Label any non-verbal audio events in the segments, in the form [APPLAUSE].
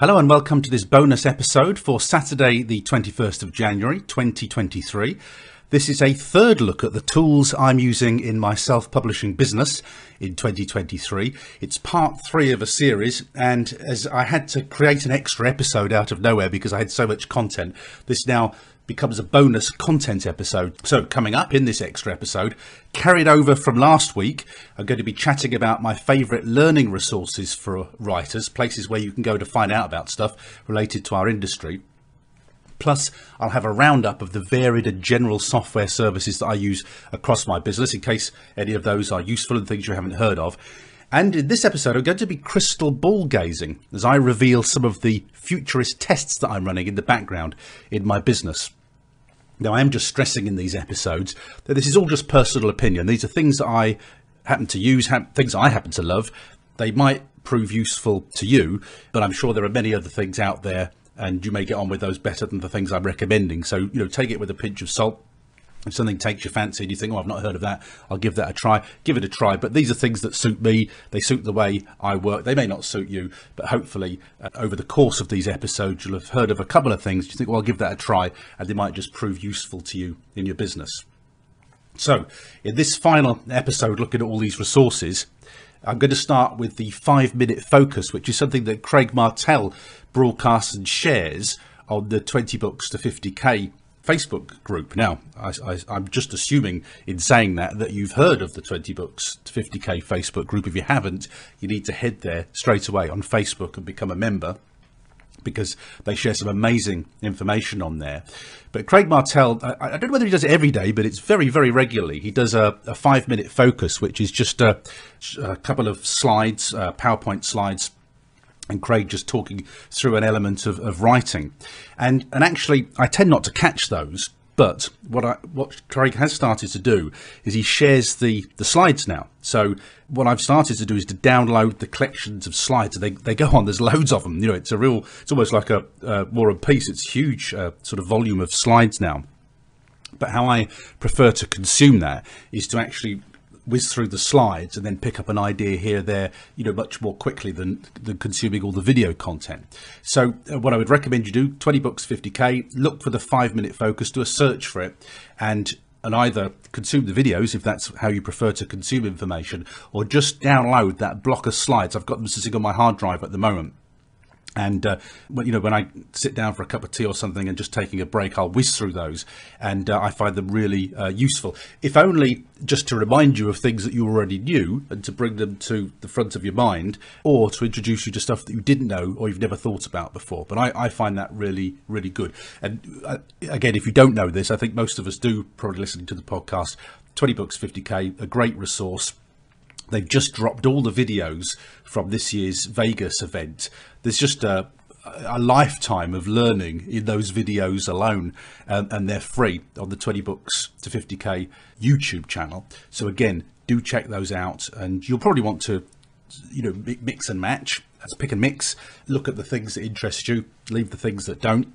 Hello and welcome to this bonus episode for Saturday, the 21st of January 2023. This is a third look at the tools I'm using in my self publishing business in 2023. It's part three of a series, and as I had to create an extra episode out of nowhere because I had so much content, this now becomes a bonus content episode. So, coming up in this extra episode, carried over from last week, I'm going to be chatting about my favourite learning resources for writers, places where you can go to find out about stuff related to our industry. Plus, I'll have a roundup of the varied and general software services that I use across my business in case any of those are useful and things you haven't heard of. And in this episode, I'm going to be crystal ball gazing as I reveal some of the futurist tests that I'm running in the background in my business. Now, I am just stressing in these episodes that this is all just personal opinion. These are things that I happen to use, things I happen to love. They might prove useful to you, but I'm sure there are many other things out there, and you may get on with those better than the things I'm recommending. So, you know, take it with a pinch of salt if something takes your fancy and you think, oh, I've not heard of that, I'll give that a try, give it a try. But these are things that suit me. They suit the way I work. They may not suit you, but hopefully uh, over the course of these episodes, you'll have heard of a couple of things. You think, well, I'll give that a try, and they might just prove useful to you in your business. So, in this final episode, looking at all these resources, I'm going to start with the five minute focus, which is something that Craig Martelle broadcasts and shares on the 20 books to 50k Facebook group. Now, I, am just assuming in saying that that you've heard of the 20 Books 50k Facebook group. If you haven't, you need to head there straight away on Facebook and become a member because they share some amazing information on there. But Craig Martelle, I, I, don't know whether he does it every day, but it's very, very regularly. He does a, a five minute focus, which is just a, a couple of slides, uh, PowerPoint slides and Craig just talking through an element of, of writing. And and actually I tend not to catch those, but what I what Craig has started to do is he shares the the slides now. So what I've started to do is to download the collections of slides. They they go on. There's loads of them. You know, it's a real. It's almost like a uh, War and Peace. It's huge uh, sort of volume of slides now. But how I prefer to consume that is to actually whiz through the slides and then pick up an idea here there you know much more quickly than, than consuming all the video content. So uh, what i would recommend you do 20 books 50k look for the five minute focus do a search for it and and either consume the videos if that's how you prefer to consume information or just download that block of slides. I've got them sitting on my hard drive at the moment and uh, you know when I sit down for a cup of tea or something and just taking a break, I'll whiz through those, and uh, I find them really uh, useful. If only just to remind you of things that you already knew and to bring them to the front of your mind, or to introduce you to stuff that you didn't know or you've never thought about before. But I, I find that really really good. And uh, again, if you don't know this, I think most of us do probably listening to the podcast. Twenty books, fifty k, a great resource They've just dropped all the videos from this year's Vegas event. There's just a, a lifetime of learning in those videos alone, um, and they're free on the 20 books to 50k YouTube channel. So again, do check those out, and you'll probably want to, you know, mix and match. Let's pick and mix. Look at the things that interest you, leave the things that don't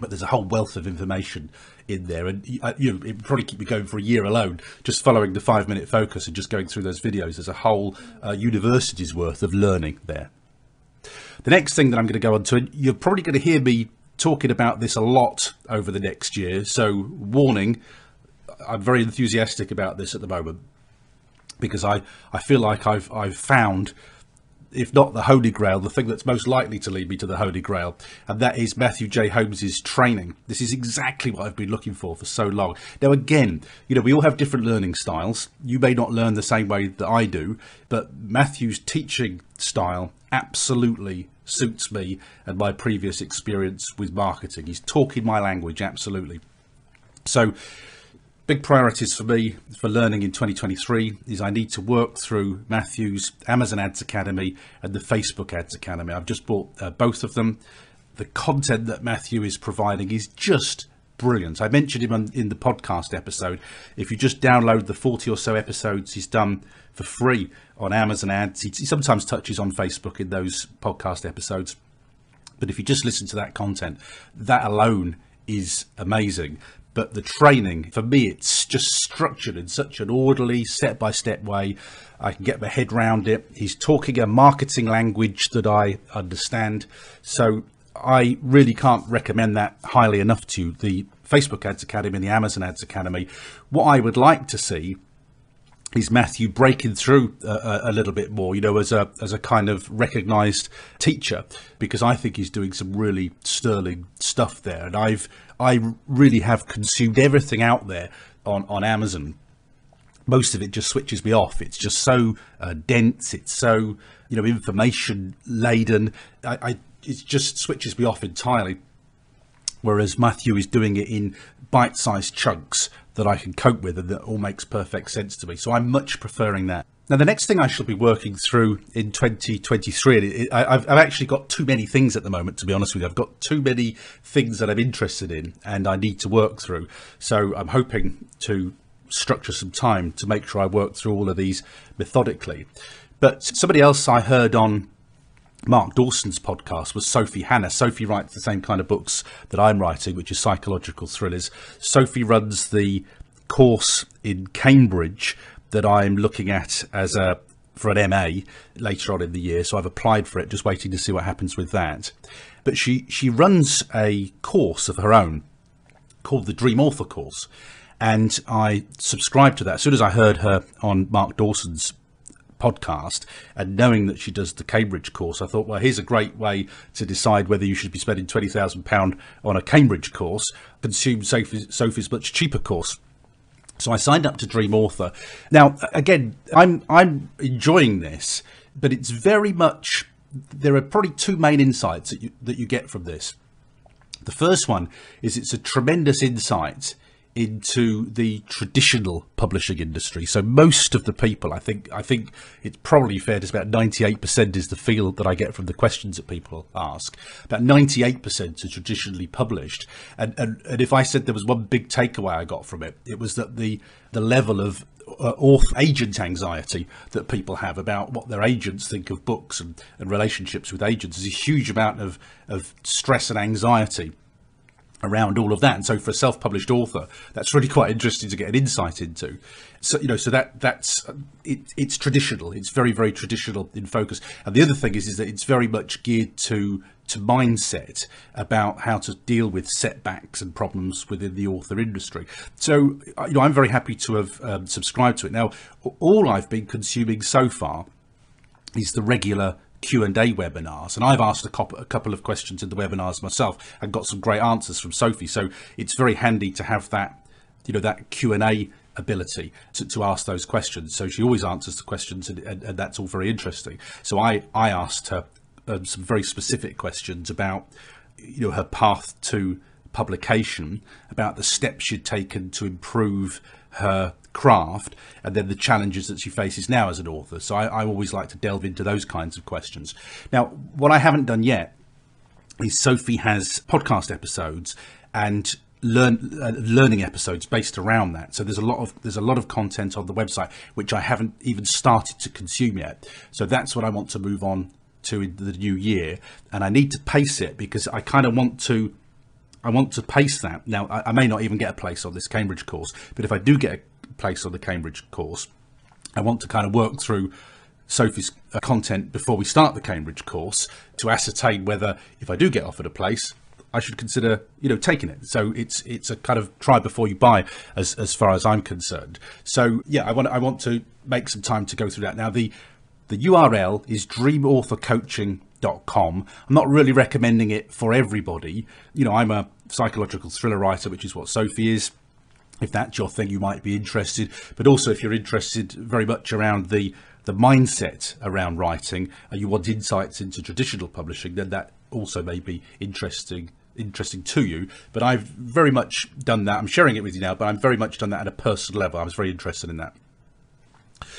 but there's a whole wealth of information in there and uh, you know it probably keep me going for a year alone just following the five minute focus and just going through those videos there's a whole uh, university's worth of learning there the next thing that i'm going to go on to you're probably going to hear me talking about this a lot over the next year so warning i'm very enthusiastic about this at the moment because i i feel like i've i've found if not the Holy Grail, the thing that's most likely to lead me to the Holy Grail, and that is Matthew J. Holmes's training. This is exactly what I've been looking for for so long. Now, again, you know, we all have different learning styles. You may not learn the same way that I do, but Matthew's teaching style absolutely suits me and my previous experience with marketing. He's talking my language, absolutely. So, Big priorities for me for learning in 2023 is I need to work through Matthew's Amazon Ads Academy and the Facebook Ads Academy. I've just bought uh, both of them. The content that Matthew is providing is just brilliant. I mentioned him on, in the podcast episode. If you just download the 40 or so episodes he's done for free on Amazon Ads, he, he sometimes touches on Facebook in those podcast episodes. But if you just listen to that content, that alone is amazing but the training for me it's just structured in such an orderly step by step way. I can get my head around it. He's talking a marketing language that i understand. So i really can't recommend that highly enough to you the facebook ads academy and the amazon ads academy. What i would like to see is Matthew breaking through a, a, little bit more, you know, as a as a kind of recognised teacher, because I think he's doing some really sterling stuff there, and I've I really have consumed everything out there on on Amazon. Most of it just switches me off. It's just so uh, dense. It's so you know information laden. I, I it just switches me off entirely. Whereas Matthew is doing it in bite-sized chunks that I can cope with and that all makes perfect sense to me. So I'm much preferring that. Now, the next thing I shall be working through in 2023, I've, I've, actually got too many things at the moment, to be honest with you. I've got too many things that I'm interested in and I need to work through. So I'm hoping to structure some time to make sure I work through all of these methodically. But somebody else I heard on Mark Dawson's podcast was Sophie Hannah. Sophie writes the same kind of books that I'm writing, which is psychological thrillers. Sophie runs the course in Cambridge that I'm looking at as a for an MA later on in the year. So I've applied for it, just waiting to see what happens with that. But she she runs a course of her own called the Dream Author course. And I subscribed to that as soon as I heard her on Mark Dawson's podcast and knowing that she does the Cambridge course, I thought, well, here's a great way to decide whether you should be spending £20,000 on a Cambridge course, consume Sophie's, Sophie's much cheaper course. So I signed up to Dream Author. Now, again, I'm I'm enjoying this, but it's very much there are probably two main insights that you that you get from this. The first one is it's a tremendous insight into the traditional publishing industry. So most of the people, I think, I think it's probably fair to say about 98% is the feel that I get from the questions that people ask. About 98% are traditionally published. And, and, and if I said there was one big takeaway I got from it, it was that the, the level of uh, author agent anxiety that people have about what their agents think of books and, and relationships with agents is a huge amount of, of stress and anxiety around all of that. And so for a self-published author, that's really quite interesting to get an insight into. So, you know, so that that's, it, it's traditional. It's very, very traditional in focus. And the other thing is, is that it's very much geared to, to mindset about how to deal with setbacks and problems within the author industry. So, you know, I'm very happy to have um, subscribed to it. Now, all I've been consuming so far is the regular Q&A webinars and I've asked a, couple of questions in the webinars myself and got some great answers from Sophie. So it's very handy to have that you know that Q&A ability to, to ask those questions. So she always answers the questions and, and, and that's all very interesting. So I I asked her um, some very specific questions about you know her path to publication about the steps she'd taken to improve her craft and then the challenges that she faces now as an author. So I, I always like to delve into those kinds of questions. Now, what I haven't done yet is Sophie has podcast episodes and learn uh, learning episodes based around that. So there's a lot of there's a lot of content on the website which I haven't even started to consume yet. So that's what I want to move on to in the new year, and I need to pace it because I kind of want to. I want to pace that. Now, I, I may not even get a place on this Cambridge course, but if I do get a place on the Cambridge course. I want to kind of work through Sophie's uh, content before we start the Cambridge course to ascertain whether, if I do get offered a place, I should consider, you know, taking it. So it's it's a kind of try before you buy, as as far as I'm concerned. So yeah, I want I want to make some time to go through that. Now the the URL is dreamauthorcoaching.com. I'm not really recommending it for everybody. You know, I'm a psychological thriller writer, which is what Sophie is if that's your thing, you might be interested. But also, if you're interested very much around the the mindset around writing, and you want insights into traditional publishing, then that also may be interesting interesting to you. But I've very much done that. I'm sharing it with you now, but I'm very much done that at a personal level. I was very interested in that.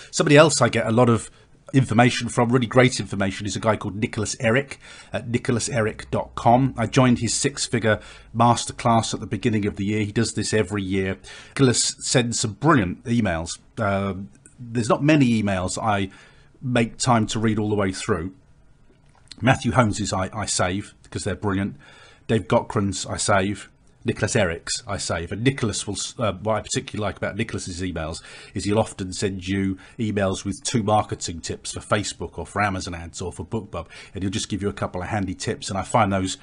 Somebody else I get a lot of information from, really great information, is a guy called Nicholas Erik at nicholaserik.com. I joined his six figure masterclass at the beginning of the year. He does this every year. Nicholas sends some brilliant emails. Uh, there's not many emails I make time to read all the way through. Matthew Holmes's I, I save because they're brilliant. Dave Gaughran's I save. Nicholas Erik's, I say. But Nicholas will, uh, what I particularly like about Nicholas's emails is he'll often send you emails with two marketing tips for Facebook or for Amazon ads or for BookBub, and he'll just give you a couple of handy tips. And I find those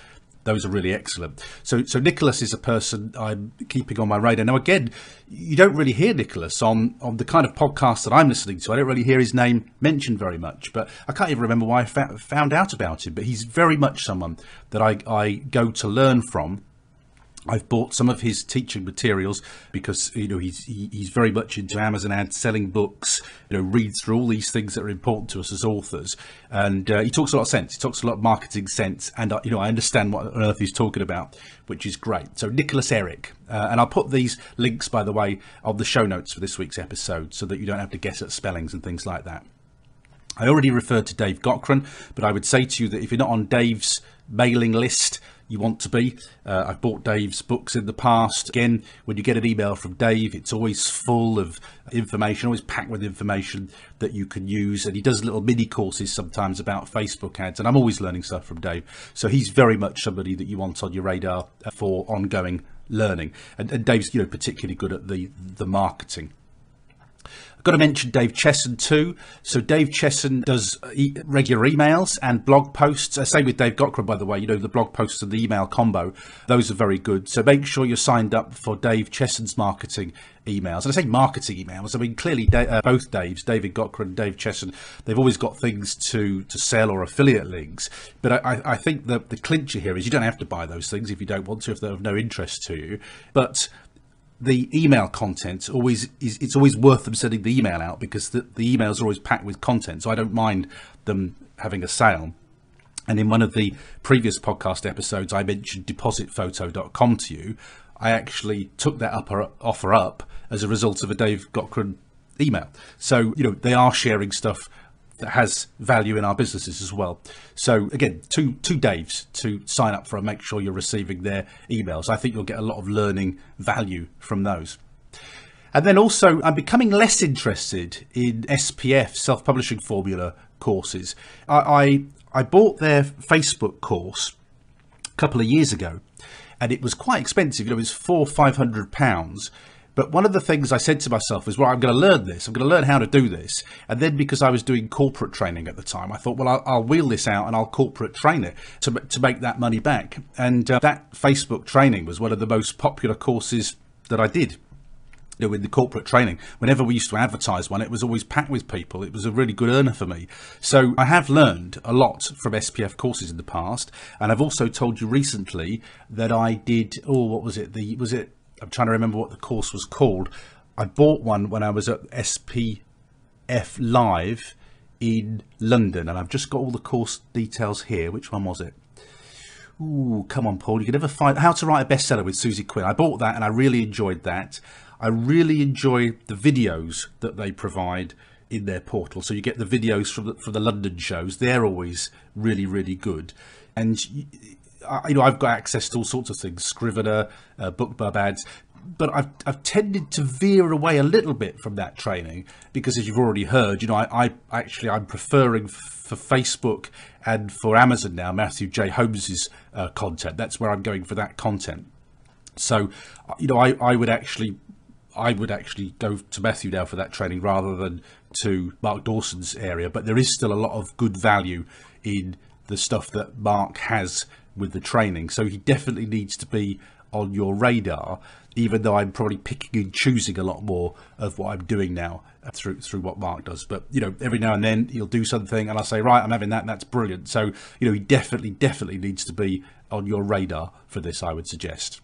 those are really excellent. So, so Nicholas is a person I'm keeping on my radar. Now, again, you don't really hear Nicholas on, on the kind of podcast that I'm listening to. I don't really hear his name mentioned very much, but I can't even remember why I fa- found out about him. But he's very much someone that I, I go to learn from I've bought some of his teaching materials because you know he's he, he's very much into Amazon ads, selling books. You know, reads through all these things that are important to us as authors, and uh, he talks a lot of sense. He talks a lot of marketing sense, and uh, you know I understand what on earth he's talking about, which is great. So Nicholas Erik, uh, and I'll put these links by the way of the show notes for this week's episode, so that you don't have to guess at spellings and things like that. I already referred to Dave Gaughran, but I would say to you that if you're not on Dave's mailing list, you want to be. Uh, I've bought Dave's books in the past. Again, when you get an email from Dave, it's always full of information, always packed with information that you can use. And he does little mini courses sometimes about Facebook ads. And I'm always learning stuff from Dave. So he's very much somebody that you want on your radar for ongoing learning. And, and Dave's, you know, particularly good at the the marketing I've got to mention Dave Chesson too. So Dave Chesson does e- regular emails and blog posts. I say with Dave Gaughran, by the way, you know, the blog posts and the email combo, those are very good. So make sure you're signed up for Dave Chesson's marketing emails. And I say marketing emails. I mean, clearly uh, both Daves, David Gaughran and Dave Chesson, they've always got things to, to sell or affiliate links. But I, I think the, the clincher here is you don't have to buy those things if you don't want to, if they're of no interest to you. But the email content always is it's always worth them sending the email out because the, the emails are always packed with content so i don't mind them having a sale. And in one of the previous podcast episodes i mentioned depositphoto.com to you. I actually took that upper offer up as a result of a dave gaughran email. So you know they are sharing stuff that has value in our businesses as well. So again, two two Daves to sign up for and make sure you're receiving their emails. I think you'll get a lot of learning value from those. And then also, I'm becoming less interested in SPF self-publishing formula courses. I, I, I bought their Facebook course a couple of years ago, and it was quite expensive. It was four five hundred pounds but one of the things I said to myself was, well, I'm going to learn this. I'm going to learn how to do this. And then because I was doing corporate training at the time, I thought, well, I'll, I'll wheel this out and I'll corporate train it to, to make that money back. And uh, that Facebook training was one of the most popular courses that I did. You know, in the corporate training, whenever we used to advertise one, it was always packed with people. It was a really good earner for me. So I have learned a lot from SPF courses in the past, and I've also told you recently that I did. Oh, what was it? The was it I'm trying to remember what the course was called. I bought one when I was at SPF Live in London, and I've just got all the course details here. Which one was it? Ooh, come on, Paul. You can never find How to Write a Bestseller with Suzy Quinn. I bought that and I really enjoyed that. I really enjoy the videos that they provide in their portal. So you get the videos from the, from the London shows. They're always really, really good. And you know, I've got access to all sorts of things, Scrivener, uh, BookBub ads, but I've, I've tended to veer away a little bit from that training because, as you've already heard, you know, I, I actually I'm preferring for Facebook and for Amazon now Matthew J Holmes's uh, content. That's where I'm going for that content. So, you know, I, I would actually I would actually go to Matthew now for that training rather than to Mark Dawson's area. But there is still a lot of good value in the stuff that Mark has with the training. So he definitely needs to be on your radar, even though I'm probably picking and choosing a lot more of what I'm doing now through through what Mark does. But you know, every now and then he'll do something, and I say, right, I'm having that, and that's brilliant. So you know, he definitely, definitely needs to be on your radar for this. I would suggest.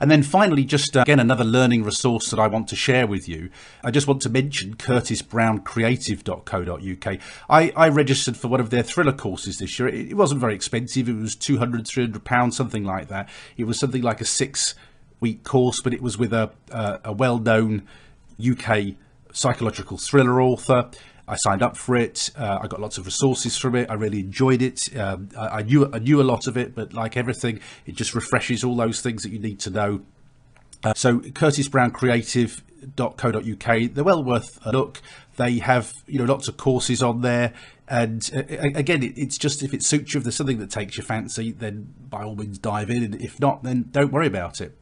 And then finally, just uh, again, another learning resource that I want to share with you. I just want to mention curtisbrowncreative.co.uk. I, I registered for one of their thriller courses this year. It, it wasn't very expensive. It was 200, 300 pounds, something like that. It was something like a six week course, but it was with a, a, a well known UK psychological thriller author. I signed up for it. Uh, I got lots of resources from it. I really enjoyed it. Um, I, I, knew I knew a lot of it, but like everything, it just refreshes all those things that you need to know. Uh, so curtisbrowncreative.co.uk, they're well worth a look. They have you know lots of courses on there. And uh, again, it's just if it suits you, if there's something that takes your fancy, then by all means dive in. And if not, then don't worry about it.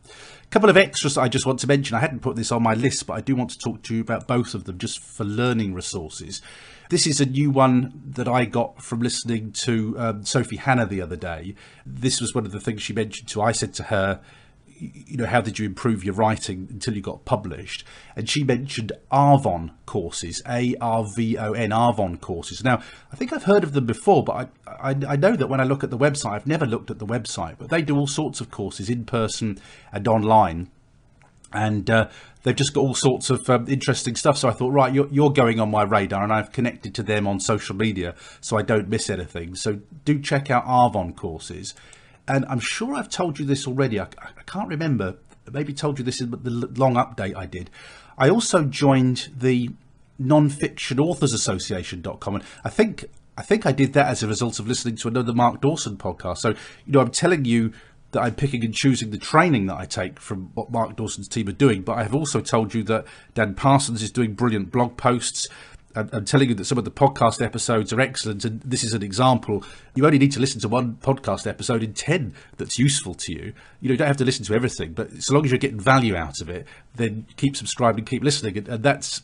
Couple of extras I just want to mention. I hadn't put this on my list, but I do want to talk to you about both of them just for learning resources. This is a new one that I got from listening to um, Sophie Hannah the other day. This was one of the things she mentioned to. I said to her, you know, how did you improve your writing until you got published? And she mentioned Arvon courses, A R V O N, Arvon courses. Now, I think I've heard of them before, but I, I, I, know that when I look at the website, I've never looked at the website, but they do all sorts of courses in person and online. And uh, they've just got all sorts of um, interesting stuff. So I thought, right, you're, you're going on my radar, and I've connected to them on social media so I don't miss anything. So do check out Arvon courses and I'm sure I've told you this already. I, I can't remember. Maybe told you this in the long update I did. I also joined the Non-Fiction Authors Association.com, and I think I think I did that as a result of listening to another Mark Dawson podcast. So you know, I'm telling you that I'm picking and choosing the training that I take from what Mark Dawson's team are doing. But I have also told you that Dan Parsons is doing brilliant blog posts. I'm telling you that some of the podcast episodes are excellent, and this is an example. You only need to listen to one podcast episode in 10 that's useful to you. You know, you don't have to listen to everything, but so long as you're getting value out of it, then keep subscribing, keep listening. And that's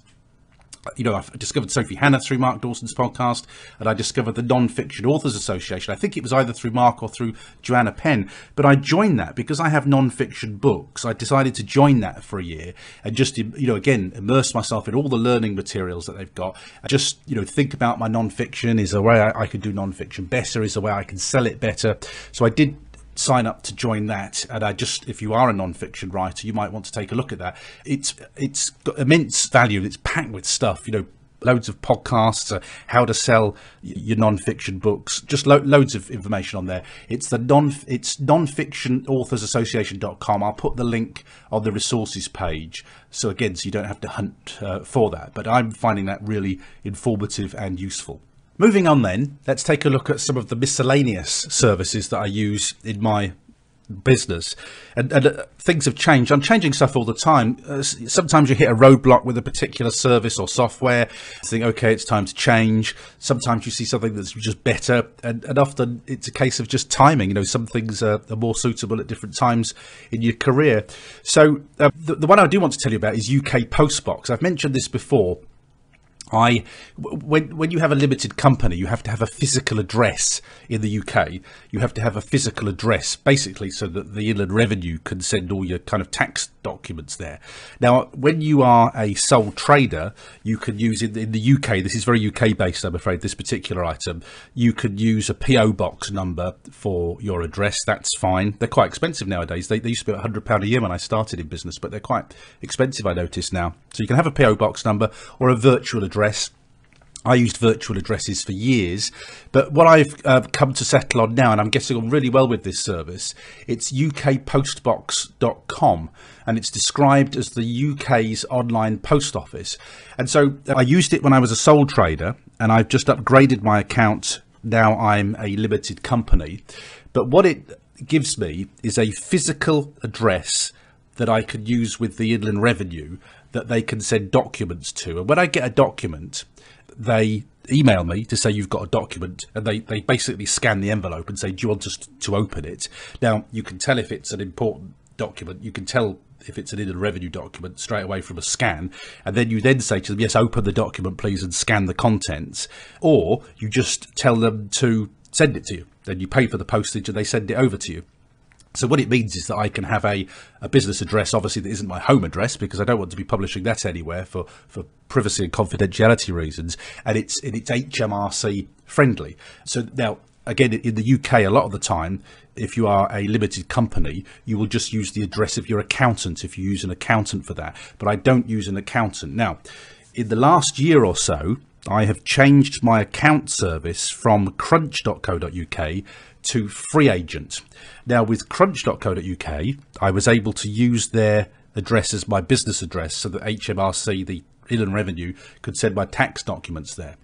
you know, I've discovered Sophie Hannah through Mark Dawson's podcast, and I discovered the Non-Fiction Authors Association. I think it was either through Mark or through Joanna Penn, but I joined that because I have non-fiction books. I decided to join that for a year and just, you know, again, immerse myself in all the learning materials that they've got. I just, you know, think about my non-fiction. Is a way I, I can do non-fiction better? Is a way I can sell it better? So I did sign up to join that. And I just, if you are a non-fiction writer, you might want to take a look at that. It's it's got immense value. It's packed with stuff. You know, loads of podcasts, uh, how to sell your non-fiction books, just lo- loads of information on there. It's the non it's non-fiction I'll put the link on the resources page. So again, so you don't have to hunt uh, for that. But I'm finding that really informative and useful. Moving on then, let's take a look at some of the miscellaneous services that I use in my business. And, and uh, things have changed. I'm changing stuff all the time. Uh, sometimes you hit a roadblock with a particular service or software. Think okay it's time to change. Sometimes you see something that's just better. And, and often it's a case of just timing. You know some things are, are more suitable at different times in your career. So uh, the, the one i do want to tell you about is uk postbox. I've mentioned this before I when when you have a limited company, you have to have a physical address in the UK. You have to have a physical address, basically, so that the Inland Revenue can send all your kind of tax documents there. Now, when you are a sole trader, you can use in, in the UK. This is very UK based, I'm afraid. This particular item, you can use a PO box number for your address. That's fine. They're quite expensive nowadays. They, they used to be hundred pound a year when I started in business, but they're quite expensive. I notice now. So you can have a PO box number or a virtual address address. I used virtual addresses for years, but what I've uh, come to settle on now, and I'm getting on really well with this service, it's ukpostbox.com, and it's described as the UK's online post office. And so I used it when I was a sole trader, and I've just upgraded my account. Now I'm a limited company, but what it gives me is a physical address that I could use with the Inland Revenue that they can send documents to. And when I get a document, they email me to say you've got a document and they, they basically scan the envelope and say, do you want us to open it? Now, you can tell if it's an important document. You can tell if it's an inland revenue document straight away from a scan and then you then say to them yes open the document please and scan the contents or you just tell them to send it to you then you pay for the postage and they send it over to you so what it means is that I can have a, a business address, obviously that isn't my home address because I don't want to be publishing that anywhere for, for privacy and confidentiality reasons, and it's and it's HMRC friendly. So now again in the UK a lot of the time if you are a limited company you will just use the address of your accountant if you use an accountant for that but I don't use an accountant now in the last year or so I have changed my account service from crunch.co.uk to FreeAgent. Now, with crunch.co.uk, I was able to use their address as my business address so that HMRC, the Inland Revenue, could send my tax documents there.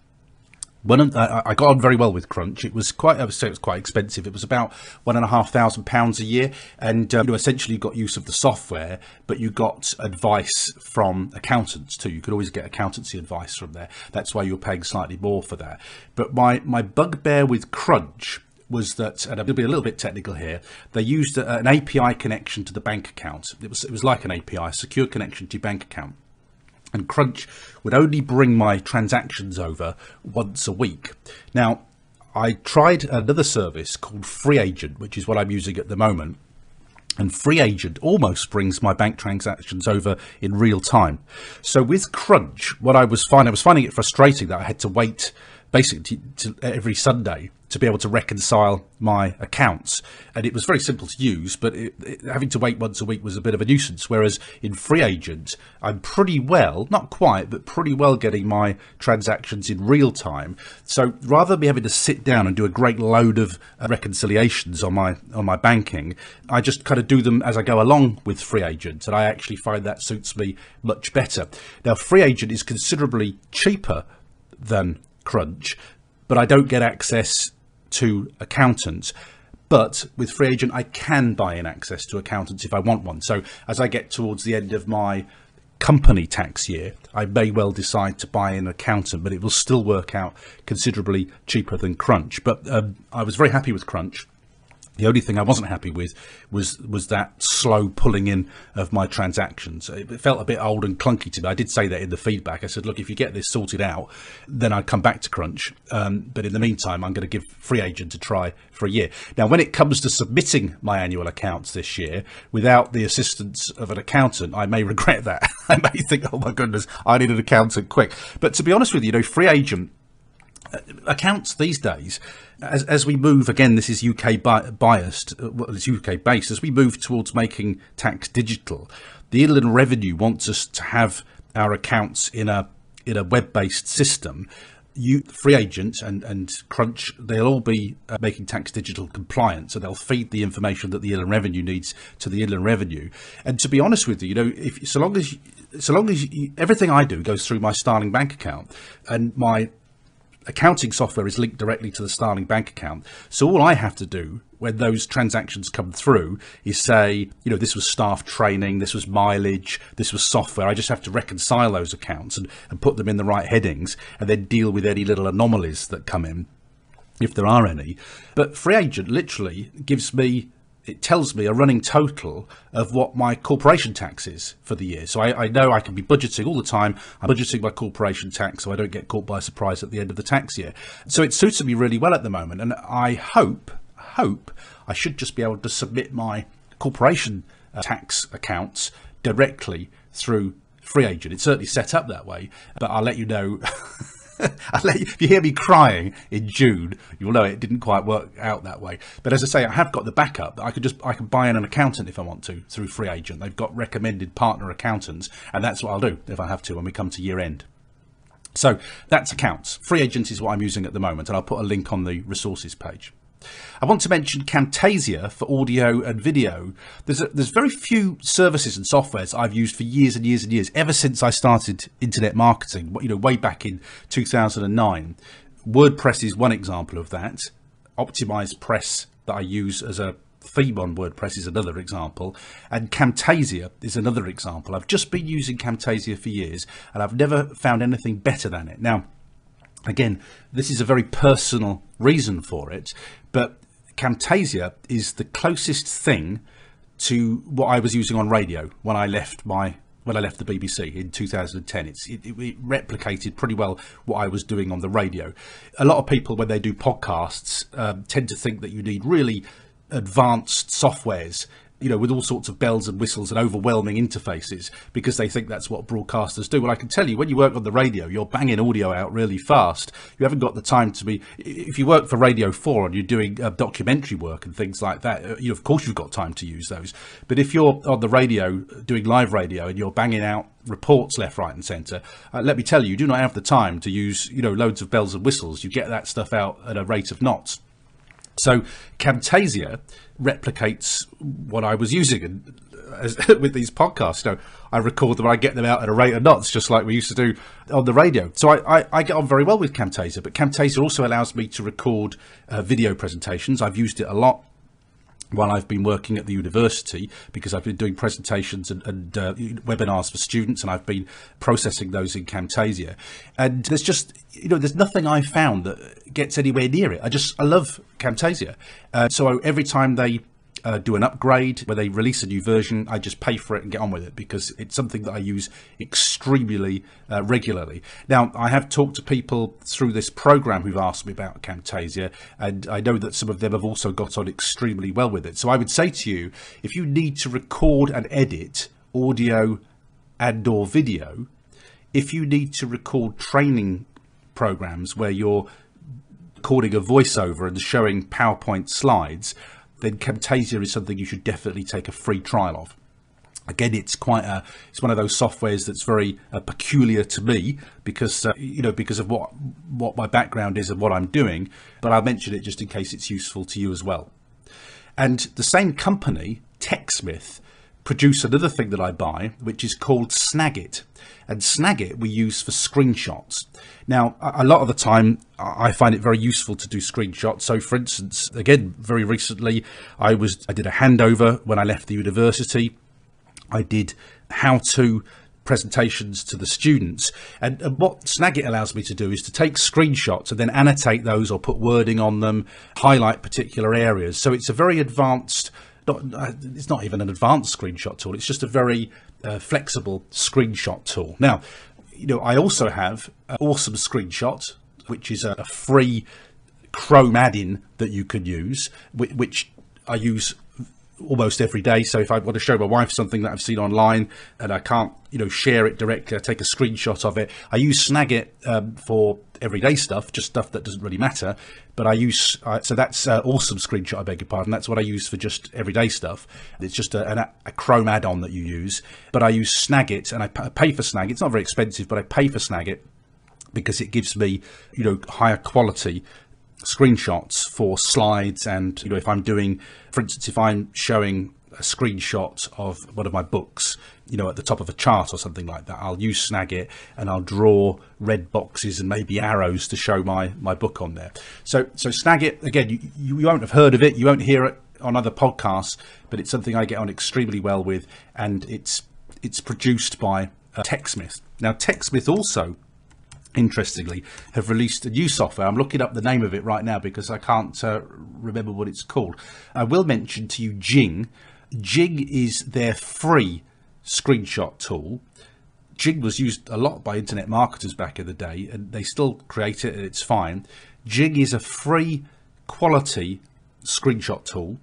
when I, I got on very well with Crunch, it was quite. I would say it was quite expensive. It was about one and a half thousand pounds a year, and um, you essentially you got use of the software, but you got advice from accountants too. You could always get accountancy advice from there. That's why you're paying slightly more for that. But my my bugbear with Crunch was that, and I'll be a little bit technical here. They used a, an API connection to the bank account. It was it was like an API, a secure connection to your bank account and Crunch would only bring my transactions over once a week. Now, I tried another service called Free Agent, which is what I'm using at the moment. And Free Agent almost brings my bank transactions over in real time. So with Crunch, what I was finding, I was finding it frustrating that I had to wait basically to, to every Sunday to be able to reconcile my accounts. And it was very simple to use, but it, it, having to wait once a week was a bit of a nuisance. Whereas in Free Agent, I'm pretty well, not quite, but pretty well getting my transactions in real time. So rather than be having to sit down and do a great load of uh, reconciliations on my on my banking, I just kind of do them as I go along with Free Agent, and I actually find that suits me much better. Now, Free Agent is considerably cheaper than Crunch, but I don't get access to accountants. But with free agent, I can buy in access to accountants if I want one. So as I get towards the end of my company tax year, I may well decide to buy an accountant, but it will still work out considerably cheaper than Crunch. But um, I was very happy with Crunch. The only thing I wasn't happy with was was that slow pulling in of my transactions. It felt a bit old and clunky to me. I did say that in the feedback. I said, look, if you get this sorted out, then I'd come back to Crunch. Um, but in the meantime, I'm going to give Free Agent a try for a year. Now, when it comes to submitting my annual accounts this year without the assistance of an accountant, I may [LAUGHS] regret that. [LAUGHS] I may think, oh my goodness, I need an accountant quick. But to be honest with you, you know, Free Agent uh, accounts these days as, as we move again this is uk biased uh, well, it's uk based as we move towards making tax digital the inland revenue wants us to have our accounts in a in a web-based system. You free agents and and crunch they'll all be uh, making tax digital compliant so they'll feed the information that the inland revenue needs to the inland revenue. And to be honest with you you know if so long as so long as you, everything i do goes through my starling bank account and my accounting software is linked directly to the Starling bank account. So all I have to do when those transactions come through is say, you know, this was staff training, this was mileage, this was software. I just have to reconcile those accounts and, and put them in the right headings and then deal with any little anomalies that come in if there are any. But Free Agent literally gives me it tells me a running total of what my corporation tax is for the year. So I, I, know I can be budgeting all the time. I'm budgeting my corporation tax so I don't get caught by surprise at the end of the tax year. So it suits me really well at the moment. And I hope, hope I should just be able to submit my corporation uh, tax accounts directly through free agent. It's certainly set up that way, but I'll let you know [LAUGHS] [LAUGHS] if you hear me crying in June, you'll know it didn't quite work out that way. But as I say, I have got the backup. I could just I can buy in an accountant if I want to through Free Agent. They've got recommended partner accountants, and that's what I'll do if I have to when we come to year end. So that's accounts. Free Agent is what I'm using at the moment, and I'll put a link on the resources page. I want to mention Camtasia for audio and video. There's a, there's very few services and softwares I've used for years and years and years ever since I started internet marketing. You know, way back in 2009. WordPress is one example of that. OptimizePress that I use as a theme on WordPress is another example, and Camtasia is another example. I've just been using Camtasia for years, and I've never found anything better than it. Now, again, this is a very personal reason for it, but Camtasia is the closest thing to what I was using on radio when I left my when I left the BBC in 2010. It's, it, it, replicated pretty well what I was doing on the radio. A lot of people, when they do podcasts, um, tend to think that you need really advanced softwares you know, with all sorts of bells and whistles and overwhelming interfaces because they think that's what broadcasters do. Well, I can tell you, when you work on the radio, you're banging audio out really fast. You haven't got the time to be. If you work for Radio 4 and you're doing uh, documentary work and things like that, uh, you of course you've got time to use those. But if you're on the radio doing live radio and you're banging out reports left, right, and centre. Uh, let me tell you, you do not have the time to use, you know, loads of bells and whistles. You get that stuff out at a rate of knots. So Camtasia replicates what I was using and as, [LAUGHS] with these podcasts. You know, I record them, I get them out at a rate of knots, just like we used to do on the radio. So I, I, I get on very well with Camtasia, but Camtasia also allows me to record uh, video presentations. I've used it a lot while I've been working at the university because I've been doing presentations and, and uh, webinars for students and I've been processing those in Camtasia. And there's just you know there's nothing I found that gets anywhere near it. I just I love Camtasia. Uh, so every time they uh, do an upgrade, where they release a new version, I just pay for it and get on with it because it's something that I use extremely uh, regularly. Now, I have talked to people through this program who've asked me about Camtasia, and I know that some of them have also got on extremely well with it. So I would say to you, if you need to record and edit audio and or video, if you need to record training programs where you're recording a voiceover and showing PowerPoint slides, then Camtasia is something you should definitely take a free trial of. Again, it's quite a, it's one of those softwares that's very uh, peculiar to me because, uh, you know, because of what, what my background is and what I'm doing, but I'll mention it just in case it's useful to you as well. And the same company, TechSmith, produce another thing that I buy, which is called Snagit. And Snagit we use for screenshots. Now, a lot of the time, I find it very useful to do screenshots. So, for instance, again, very recently, I was I did a handover when I left the university. I did how to presentations to the students. And, and, what Snagit allows me to do is to take screenshots and then annotate those or put wording on them, highlight particular areas. So it's a very advanced it's not even an advanced screenshot tool. It's just a very uh, flexible screenshot tool. Now, you know, I also have awesome screenshot, which is a, free Chrome add-in that you can use, which, which I use almost every day. So if I want to show my wife something that I've seen online and I can't, you know, share it directly, I take a screenshot of it. I use Snagit um, for everyday stuff, just stuff that doesn't really matter. But I use, uh, so that's uh, awesome screenshot, I beg your pardon. That's what I use for just everyday stuff. It's just a, a, a Chrome add-on that you use. But I use Snagit and I pay for Snagit. It's not very expensive, but I pay for Snagit because it gives me, you know, higher quality screenshots for slides and you know if i'm doing for instance if i'm showing a screenshot of one of my books you know at the top of a chart or something like that i'll use snagit and i'll draw red boxes and maybe arrows to show my my book on there so so snagit again you, you won't have heard of it you won't hear it on other podcasts but it's something i get on extremely well with and it's it's produced by uh, techsmith now techsmith also interestingly, have released a new software. I'm looking up the name of it right now because I can't uh, remember what it's called. I will mention to you Jing. Jing is their free screenshot tool. Jing was used a lot by internet marketers back in the day, and they still create it, and it's fine. Jing is a free quality screenshot tool,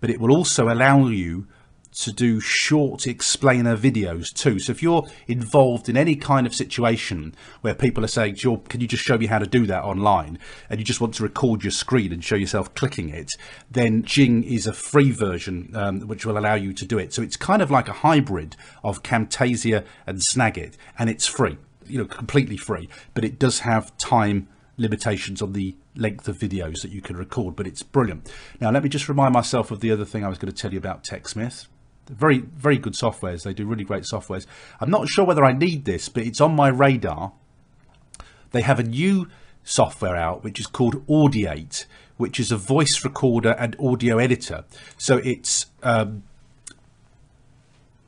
but it will also allow you to do short explainer videos too. So if you're involved in any kind of situation where people are saying, can you just show me how to do that online? And you just want to record your screen and show yourself clicking it, then Jing is a free version um, which will allow you to do it. So it's kind of like a hybrid of Camtasia and Snagit and it's free, you know, completely free, but it does have time limitations on the length of videos that you can record, but it's brilliant. Now, let me just remind myself of the other thing I was going to tell you about TechSmith very very good softwares. They do really great softwares. I'm not sure whether i need this but it's on my radar. They have a new software out which is called audiate which is a voice recorder and audio editor. So it's um,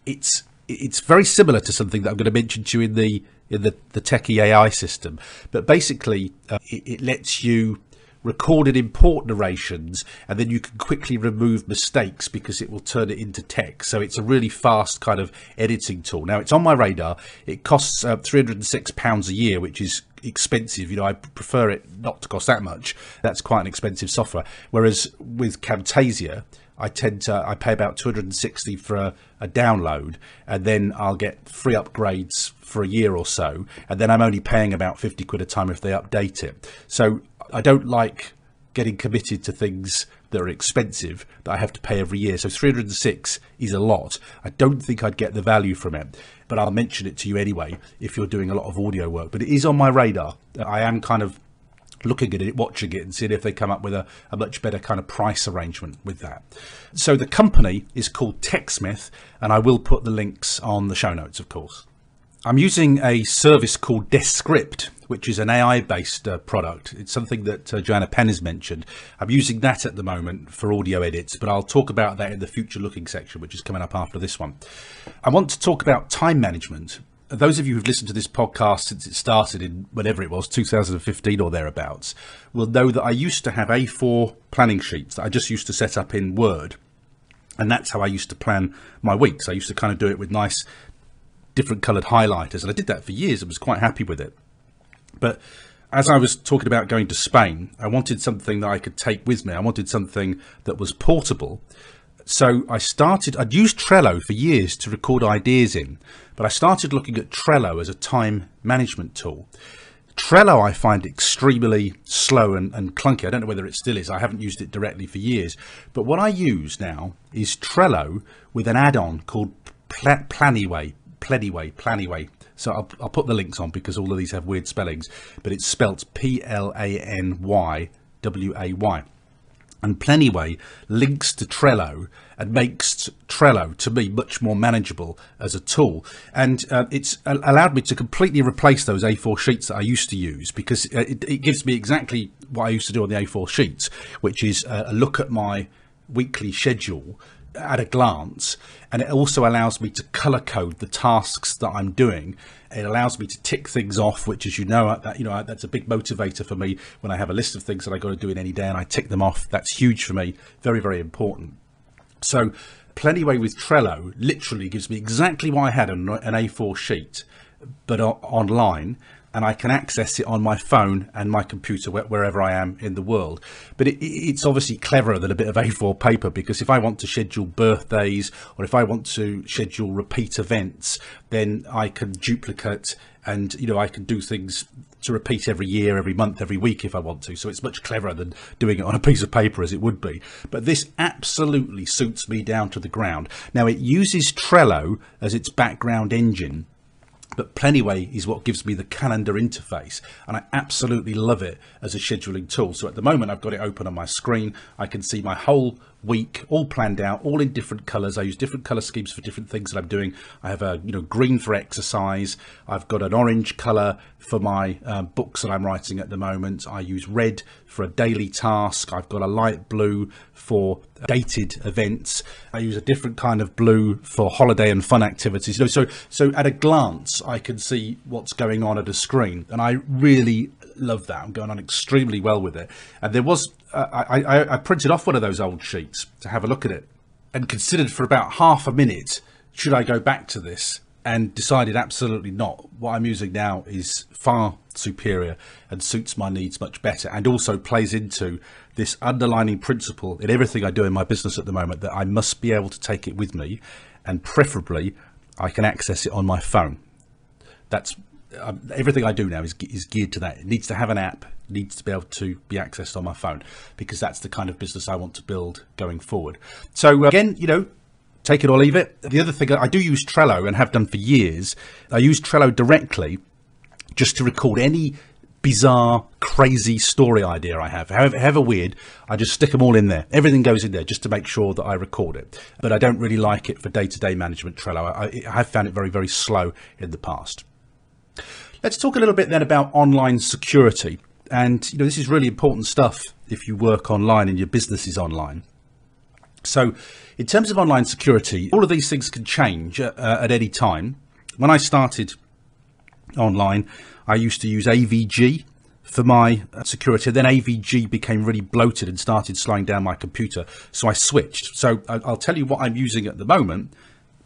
it's it's very similar to something that i'm going to mention to you in the in the the techie ai system. But basically uh, it, it lets you recorded import narrations and then you can quickly remove mistakes because it will turn it into text. So it's a really fast kind of editing tool. Now it's on my radar. It costs uh, 306 pounds a year which is expensive. You know i prefer it not to cost that much. That's quite an expensive software. Whereas with camtasia I tend to I pay about 260 for a, a, download and then I'll get free upgrades for a year or so and then I'm only paying about 50 quid a time if they update it. So I don't like getting committed to things that are expensive that I have to pay every year. So 306 is a lot. I don't think I'd get the value from it, but I'll mention it to you anyway if you're doing a lot of audio work. But it is on my radar. I am kind of looking at it, watching it, and seeing if they come up with a, a much better kind of price arrangement with that. So the company is called TechSmith, and I will put the links on the show notes, of course. I'm using a service called Descript, which is an AI based uh, product. It's something that uh, Joanna Penn has mentioned. I'm using that at the moment for audio edits, but I'll talk about that in the future looking section, which is coming up after this one. I want to talk about time management those of you who've listened to this podcast since it started in whatever it was, 2015 or thereabouts, will know that I used to have A4 planning sheets that I just used to set up in Word. And that's how I used to plan my weeks. I used to kind of do it with nice, different coloured highlighters. And I did that for years and was quite happy with it. But as I was talking about going to Spain, I wanted something that I could take with me. I wanted something that was portable so I started, I'd used Trello for years to record ideas in, but I started looking at Trello as a time management tool. Trello I find extremely slow and, and, clunky. I don't know whether it still is. I haven't used it directly for years. But what I use now is Trello with an add-on called Pl- Planyway. Planyway. Planyway. So I'll, I'll, put the links on because all of these have weird spellings. But it's spelt P-L-A-N-Y-W-A-Y. And Planyway links to Trello and makes Trello to me much more manageable as a tool. And uh, it's allowed me to completely replace those A4 sheets that I used to use because uh, it, it, gives me exactly what I used to do on the A4 sheets, which is a look at my weekly schedule at a glance and it also allows me to color code the tasks that I'm doing. It allows me to tick things off which as you know that you know that's a big motivator for me. When I have a list of things that I got to do in any day and I tick them off that's huge for me. Very very important. So Planyway with Trello literally gives me exactly what I had on an A4 sheet but online and I can access it on my phone and my computer wherever I am in the world. But it, it's obviously cleverer than a bit of A4 paper because if I want to schedule birthdays or if I want to schedule repeat events, then I can duplicate and you know I can do things to repeat every year, every month, every week if I want to. So it's much cleverer than doing it on a piece of paper as it would be. But this absolutely suits me down to the ground. Now it uses Trello as its background engine but Planyway is what gives me the calendar interface and I absolutely love it as a scheduling tool. So at the moment I've got it open on my screen. I can see my whole week all planned out all in different colors i use different color schemes for different things that i'm doing. I have a you know green for exercise. I've got an orange color for my uh, books that i'm writing at the moment. I use red for a daily task. I've got a light blue for dated events i use a different kind of blue for holiday and fun activities you know so so at a glance i can see what's going on at a screen and i really love that. I'm going on extremely well with it. And there was, uh, I, I, I printed off one of those old sheets to have a look at it and considered for about half a minute, should I go back to this? And decided absolutely not. What I'm using now is far superior and suits my needs much better and also plays into this underlining principle in everything I do in my business at the moment that I must be able to take it with me and preferably I can access it on my phone. That's um, everything I do now is, is geared to that. It needs to have an app, needs to be able to be accessed on my phone because that's the kind of business I want to build going forward. So uh, again, you know, take it or leave it. The other thing, I do use Trello and have done for years. I use Trello directly just to record any bizarre, crazy story idea I have. However, however weird, I just stick them all in there. Everything goes in there just to make sure that I record it. But I don't really like it for day-to-day management Trello. I, I have found it very, very slow in the past. Let's talk a little bit then about online security. And, you know, this is really important stuff if you work online and your business is online. So in terms of online security, all of these things can change uh, at any time. When I started online, I used to use AVG for my uh, security. Then AVG became really bloated and started slowing down my computer. So I switched. So I'll tell you what I'm using at the moment,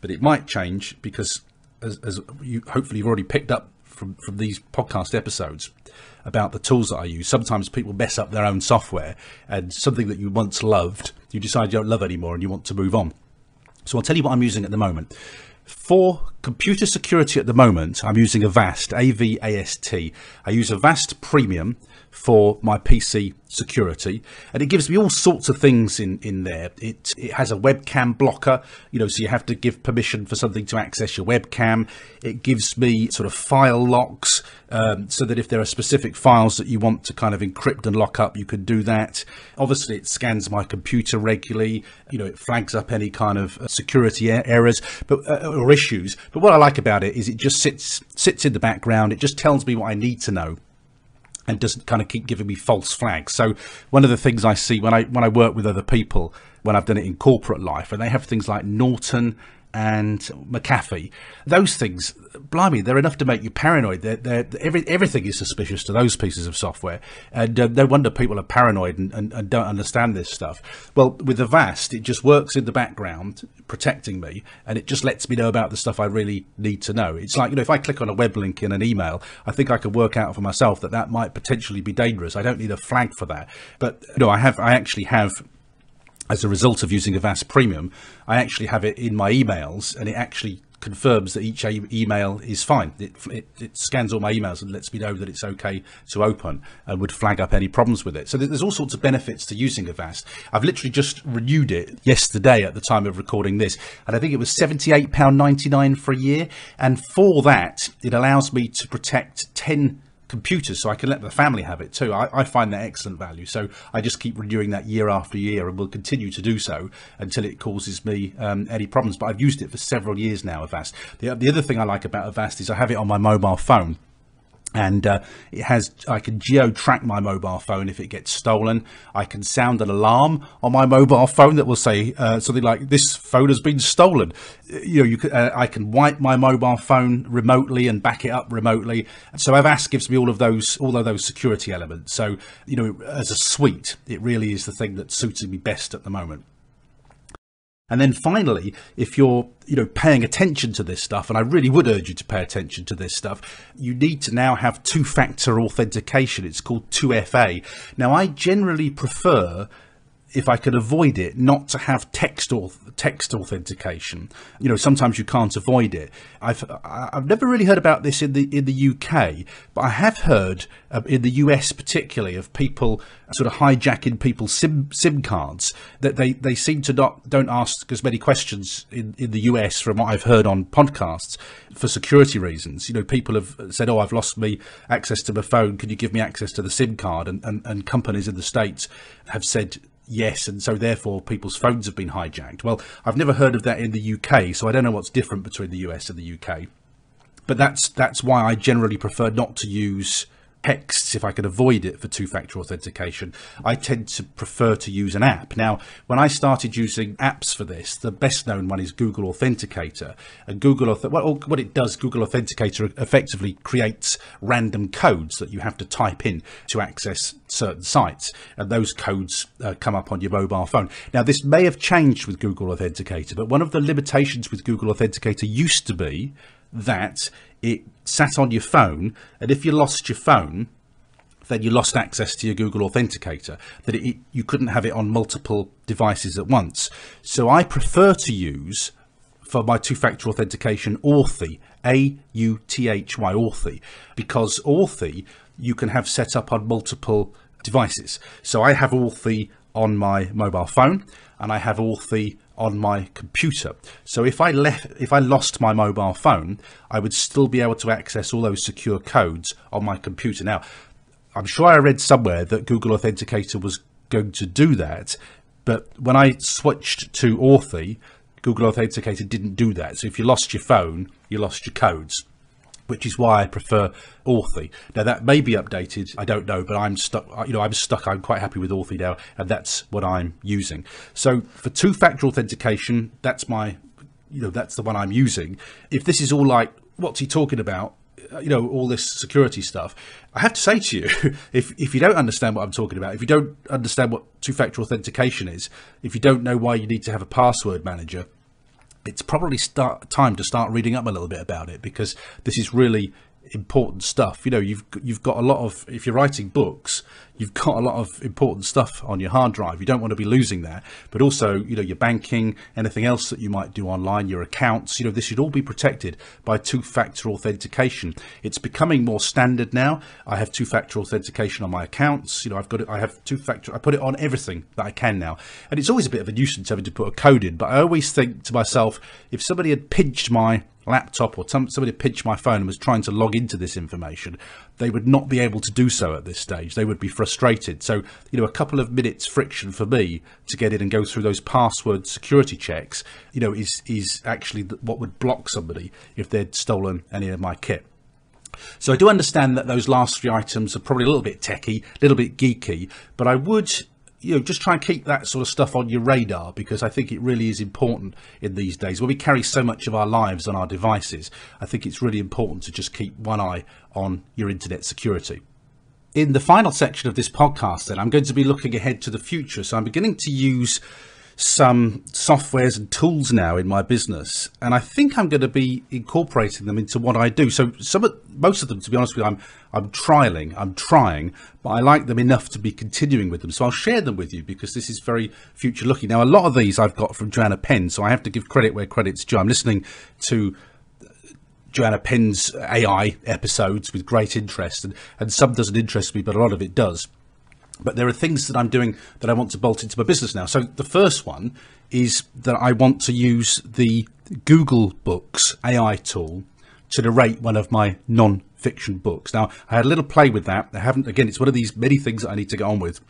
but it might change because as, as you hopefully you've already picked up from, from these podcast episodes about the tools that I use. Sometimes people mess up their own software and something that you once loved, you decide you don't love anymore and you want to move on. So I'll tell you what I'm using at the moment. For computer security at the moment, I'm using Avast, A-V-A-S-T. I use Avast Premium for my PC security. And it gives me all sorts of things in in there. It it has a webcam blocker you know so you have to give permission for something to access your webcam. It gives me sort of file locks um, so that if there are specific files that you want to kind of encrypt and lock up you can do that. Obviously it scans my computer regularly. You know it flags up any kind of uh, security errors but uh, or issues. But what i like about it is it just sits sits in the background. It just tells me what i need to know and doesn't kind of keep giving me false flags. So one of the things I see when I when I work with other people, when I've done it in corporate life, and they have things like Norton and McAfee. Those things, blimey, they're enough to make you paranoid. They're, they're, every, everything is suspicious to those pieces of software. And uh, no wonder people are paranoid and, and, and, don't understand this stuff. Well, with the Avast, it just works in the background, protecting me, and it just lets me know about the stuff I really need to know. It's like, you know, if I click on a web link in an email, I think I could work out for myself that that might potentially be dangerous. I don't need a flag for that. But, you know, I have, I actually have as a result of using Avast Premium, I actually have it in my emails and it actually confirms that each email is fine. It, it, it, scans all my emails and lets me know that it's okay to open and would flag up any problems with it. So there's all sorts of benefits to using Avast. I've literally just renewed it yesterday at the time of recording this, and I think it was £78.99 for a year. And for that, it allows me to protect 10 computers so I can let the family have it too. I, I, find that excellent value. So I just keep renewing that year after year and will continue to do so until it causes me um, any problems. But I've used it for several years now, Avast. The, the other thing I like about Avast is I have it on my mobile phone and uh, it has i can geo track my mobile phone if it gets stolen. I can sound an alarm on my mobile phone that will say uh, something like this phone has been stolen. You know you can, uh, i can wipe my mobile phone remotely and back it up remotely. So avast gives me all of those all of those security elements. So you know as a suite it really is the thing that suits me best at the moment and then finally, if you're, you know, paying attention to this stuff, and I really would urge you to pay attention to this stuff, you need to now have two-factor authentication. It's called 2FA. Now, I generally prefer if I could avoid it, not to have text or text authentication. You know, sometimes you can't avoid it. I've I've never really heard about this in the in the UK, but I have heard uh, in the US particularly of people sort of hijacking people's sim sim cards that they they seem to not don't ask as many questions in in the US from what I've heard on podcasts for security reasons. You know, people have said, "Oh, I've lost me access to my phone. Can you give me access to the sim card?" And and, and companies in the states have said yes, and so therefore people's phones have been hijacked. Well, I've never heard of that in the UK, so I don't know what's different between the US and the UK. But that's that's why I generally prefer not to use texts if I can avoid it for two-factor authentication. I tend to prefer to use an app. Now, when I started using apps for this, the best known one is Google Authenticator. And Google what it does, Google Authenticator effectively creates random codes that you have to type in to access certain sites, and those codes uh, come up on your mobile phone. Now, this may have changed with Google Authenticator, but one of the limitations with Google Authenticator used to be that it sat on your phone, and if you lost your phone, then you lost access to your Google Authenticator, that it, you couldn't have it on multiple devices at once. So I prefer to use, for my two-factor authentication, Authy, A-U-T-H-Y, Authy, because Authy you can have set up on multiple devices. So I have Authy on my mobile phone, and I have Authy on my computer. So if I left, if I lost my mobile phone, I would still be able to access all those secure codes on my computer. Now, I'm sure I read somewhere that Google Authenticator was going to do that, but when I switched to Authy, Google Authenticator didn't do that. So if you lost your phone, you lost your codes which is why I prefer Authy. Now that may be updated, I don't know, but I'm stuck. You know, I'm stuck. I'm quite happy with Authy now, and that's what I'm using. So for two-factor authentication, that's my, you know, that's the one I'm using. If this is all like, what's he talking about? Uh, you know all this security stuff i have to say to you [LAUGHS] if if you don't understand what i'm talking about if you don't understand what two-factor authentication is if you don't know why you need to have a password manager it's probably start time to start reading up a little bit about it because this is really important stuff. You know, you've you've got a lot of if you're writing books, you've got a lot of important stuff on your hard drive. You don't want to be losing that. But also, you know, your banking, anything else that you might do online, your accounts, you know, this should all be protected by two-factor authentication. It's becoming more standard now. I have two-factor authentication on my accounts. You know, I've got it, I have two-factor I put it on everything that I can now. And it's always a bit of a nuisance having to put a code in, but I always think to myself, if somebody had pinched my laptop or somebody pinched my phone and was trying to log into this information, they would not be able to do so at this stage. They would be frustrated. So, you know, a couple of minutes friction for me to get in and go through those password security checks, you know, is, is actually what would block somebody if they'd stolen any of my kit. So I do understand that those last three items are probably a little bit techy, a little bit geeky, but I would you know, just try and keep that sort of stuff on your radar because I think it really is important in these days where we carry so much of our lives on our devices. I think it's really important to just keep one eye on your internet security. In the final section of this podcast, then, I'm going to be looking ahead to the future. So I'm beginning to use some softwares and tools now in my business, and I think I'm going to be incorporating them into what I do. So some, of, most of them, to be honest with you, I'm I'm trialing, I'm trying, but I like them enough to be continuing with them. So I'll share them with you because this is very future looking. Now, a lot of these I've got from Joanna Penn, so I have to give credit where credit's due. I'm listening to Joanna Penn's AI episodes with great interest, and, and some doesn't interest me, but a lot of it does. But there are things that I'm doing that I want to bolt into my business now. So the first one is that I want to use the Google Books AI tool to narrate one of my non-fiction books. Now, I had a little play with that. I haven't, again, it's one of these many things that I need to get on with,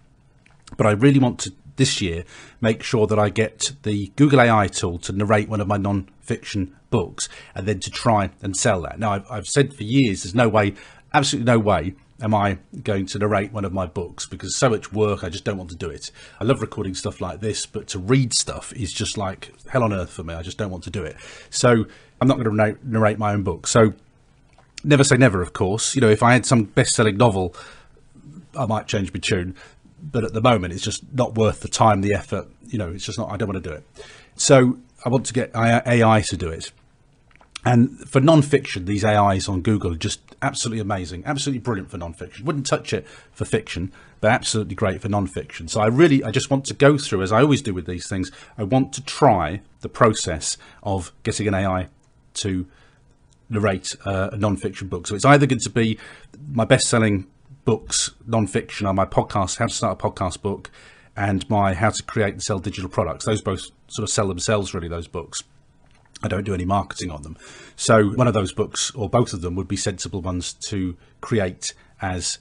but I really want to this year make sure that I get the Google AI tool to narrate one of my non-fiction books and then to try and sell that. Now, I've, I've said for years, there's no way, absolutely no way am I going to narrate one of my books because so much work I just don't want to do it. I love recording stuff like this, but to read stuff is just like hell on earth for me. I just don't want to do it. So I'm not going to narrate my own book. So never say never, of course. You know, if I had some best-selling novel, I might change my tune. But at the moment, it's just not worth the time, the effort. You know, it's just not. I don't want to do it. So I want to get AI to do it. And for non-fiction, these AIs on Google are just absolutely amazing, absolutely brilliant for non-fiction. Wouldn't touch it for fiction, but absolutely great for non-fiction. So I really, I just want to go through, as I always do with these things, I want to try the process of getting an AI to narrate uh, a non-fiction book. So it's either going to be my best-selling books, non-fiction, or my podcast, How to Start a Podcast Book, and my How to Create and Sell Digital Products. Those both sort of sell themselves, really, those books. I don't do any marketing on them. So one of those books, or both of them, would be sensible ones to create as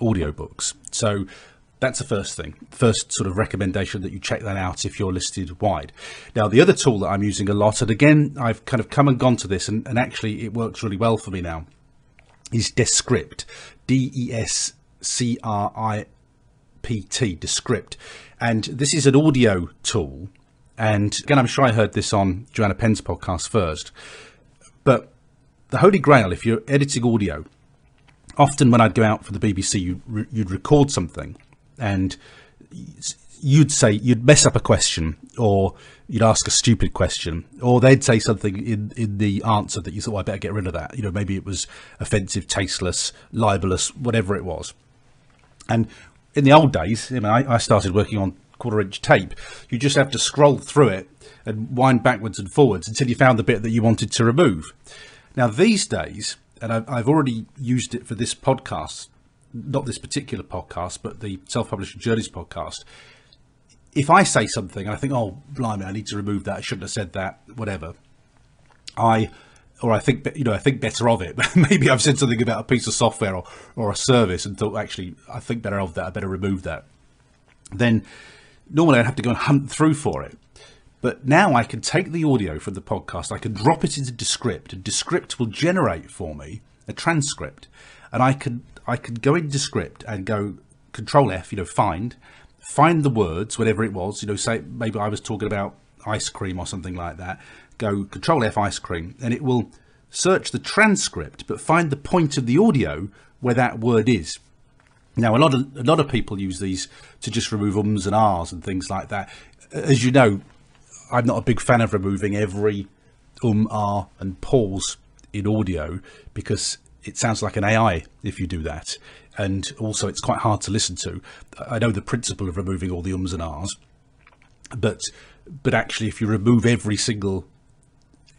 audiobooks. So that's the first thing. First sort of recommendation that you check that out if you're listed wide. Now, the other tool that I'm using a lot, and again, I've kind of come and gone to this, and, and actually it works really well for me now, is Descript. D-E-S-C-R-I-P-T, Descript. And this is an audio tool and again, I'm sure I heard this on Joanna Penn's podcast first. But the Holy Grail, if you're editing audio, often when I'd go out for the BBC, you, you'd record something and you'd say, you'd mess up a question or you'd ask a stupid question or they'd say something in, in the answer that you thought, well, I better get rid of that. You know, maybe it was offensive, tasteless, libelous, whatever it was. And in the old days, I mean, I, I started working on quarter inch tape. You just have to scroll through it and wind backwards and forwards until you found the bit that you wanted to remove. Now, these days, and I've, already used it for this podcast, not this particular podcast, but the Self Publishing Journeys podcast. If I say something, I think, oh, blimey, I need to remove that. I shouldn't have said that, whatever. I or I think you know I think better of it. [LAUGHS] Maybe I've said something about a piece of software or, or a service and thought actually I think better of that. I better remove that. Then normally I'd have to go and hunt through for it. But now I can take the audio from the podcast, I can drop it into Descript, and Descript will generate for me a transcript. And I can I can go into Descript and go Control F, you know, find, find the words, whatever it was, you know, say maybe I was talking about ice cream or something like that. Go Control F ice cream, and it will search the transcript, but find the point of the audio where that word is. Now, a lot of a lot of people use these to just remove ums and ahs and things like that. As you know, I'm not a big fan of removing every um, ah, and pause in audio because it sounds like an AI if you do that. And also, it's quite hard to listen to. I know the principle of removing all the ums and ahs, but but actually, if you remove every single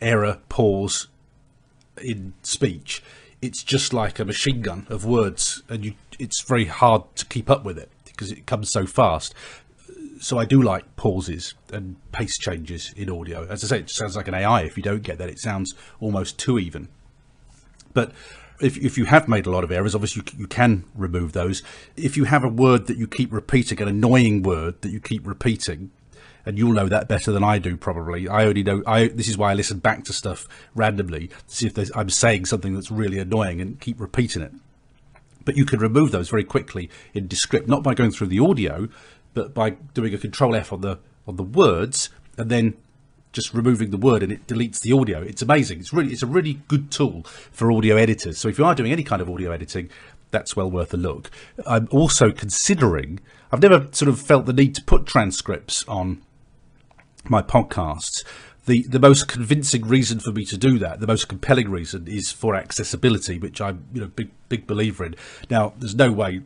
error, pause in speech, it's just like a machine gun of words, and you, it's very hard to keep up with it because it comes so fast. So I do like pauses and pace changes in audio. As I say, it sounds like an AI. If you don't get that, it sounds almost too even. But if, if you have made a lot of errors, obviously you, you can remove those. If you have a word that you keep repeating, an annoying word that you keep repeating, and you'll know that better than I do probably. I only know I this is why I listen back to stuff randomly to see if I'm saying something that's really annoying and keep repeating it. But you can remove those very quickly in Descript, not by going through the audio, but by doing a Control F on the on the words and then just removing the word and it deletes the audio. It's amazing. It's really it's a really good tool for audio editors. So if you are doing any kind of audio editing, that's well worth a look. I'm also considering I've never sort of felt the need to put transcripts on my podcasts, the, the most convincing reason for me to do that, the most compelling reason, is for accessibility, which I'm you know big big believer in. Now, there's no way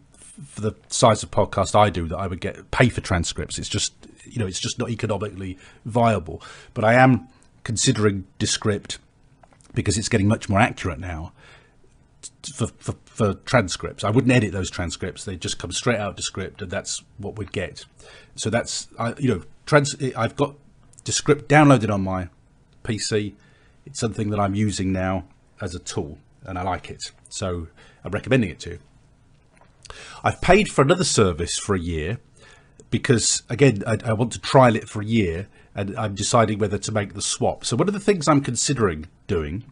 for the size of podcast I do that I would get pay for transcripts. It's just you know it's just not economically viable. But I am considering Descript because it's getting much more accurate now for, for, for transcripts. I wouldn't edit those transcripts; they just come straight out Descript, and that's what we'd get. So that's I, you know trans. I've got Descript downloaded on my PC. It's something that I'm using now as a tool and I like it. So I'm recommending it to you. I've paid for another service for a year because again, I, I, want to trial it for a year and I'm deciding whether to make the swap. So one of the things I'm considering doing,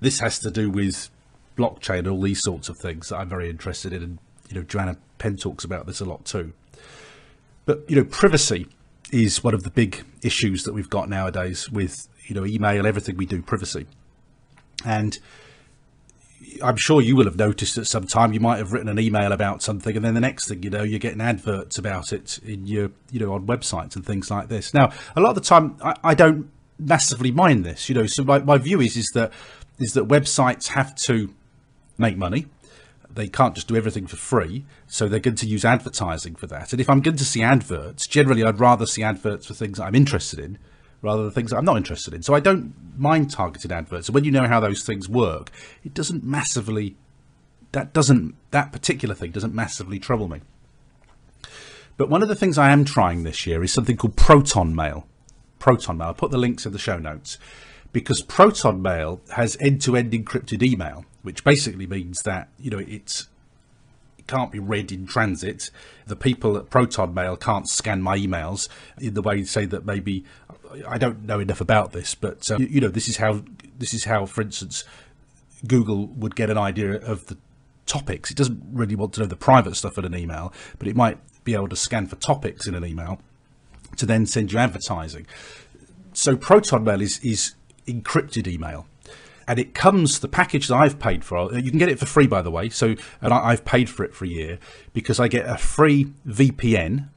this has to do with blockchain all these sorts of things that I'm very interested in. And, you know, Joanna Penn talks about this a lot too. But, you know, privacy is one of the big issues that we've got nowadays with you know email, everything we do, privacy. And I'm sure you will have noticed at some time you might have written an email about something, and then the next thing you know, you're getting adverts about it in your you know on websites and things like this. Now, a lot of the time, I, I don't massively mind this. You know, so my, my view is is that is that websites have to make money they can't just do everything for free, so they're going to use advertising for that. And if I'm going to see adverts, generally I'd rather see adverts for things I'm interested in rather than things I'm not interested in. So I don't mind targeted adverts. And when you know how those things work, it doesn't massively that doesn't that particular thing doesn't massively trouble me. But one of the things I am trying this year is something called Proton Mail. Proton Mail. I'll put the links in the show notes because Proton Mail has end-to-end encrypted email which basically means that you know it's it can't be read in transit. The people at Proton Mail can't scan my emails in the way say that maybe I don't know enough about this, but uh, you, you know this is how this is how, for instance, Google would get an idea of the topics. It doesn't really want to know the private stuff in an email, but it might be able to scan for topics in an email to then send you advertising. So Proton Mail is is encrypted email and it comes the package that I've paid for. You can get it for free, by the way. So, and I, have paid for it for a year because I get a free VPN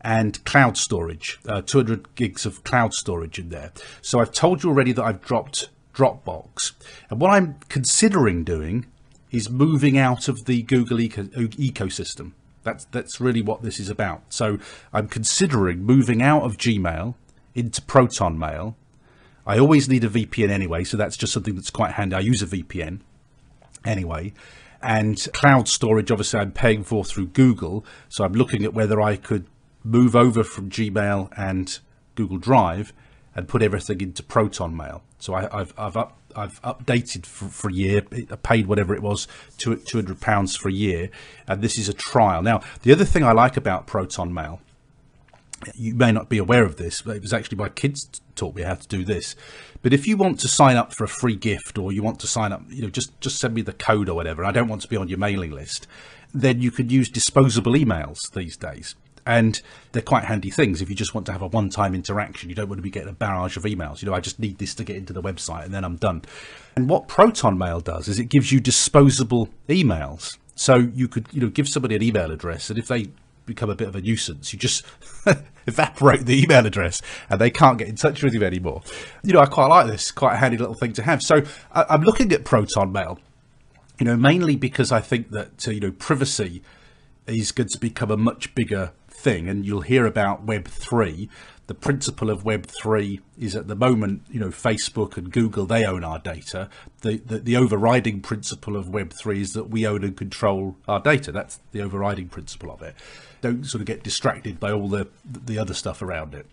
and cloud storage, uh, 200 gigs of cloud storage in there. So I've told you already that I've dropped Dropbox, and what I'm considering doing is moving out of the Google eco- ecosystem. That's that's really what this is about. So I'm considering moving out of Gmail into Proton Mail I always need a VPN anyway, so that's just something that's quite handy. I use a VPN anyway. And cloud storage, obviously, I'm paying for through Google. So I'm looking at whether I could move over from Gmail and Google Drive and put everything into Proton Mail. So I, have I've up, I've updated for, for, a year. I paid whatever it was, two hundred pounds for a year, and this is a trial. Now, the other thing I like about Proton Mail you may not be aware of this, but it was actually my kids taught me how to do this. But if you want to sign up for a free gift or you want to sign up, you know, just, just send me the code or whatever. I don't want to be on your mailing list. Then you can use disposable emails these days. And they're quite handy things if you just want to have a one time interaction. You don't want to be getting a barrage of emails. You know, I just need this to get into the website and then I'm done. And what Proton Mail does is it gives you disposable emails. So you could, you know, give somebody an email address, and if they become a bit of a nuisance. You just [LAUGHS] evaporate the email address and they can't get in touch with you anymore. You know, I quite like this, quite a handy little thing to have. So I, am looking at Proton Mail You know, mainly because I think that uh, you know privacy is going to become a much bigger thing, and you'll hear about Web three. The principle of Web three is at the moment, you know, Facebook and Google they own our data. The, the the overriding principle of Web three is that we own and control our data. That's the overriding principle of it. Don't sort of get distracted by all the the other stuff around it.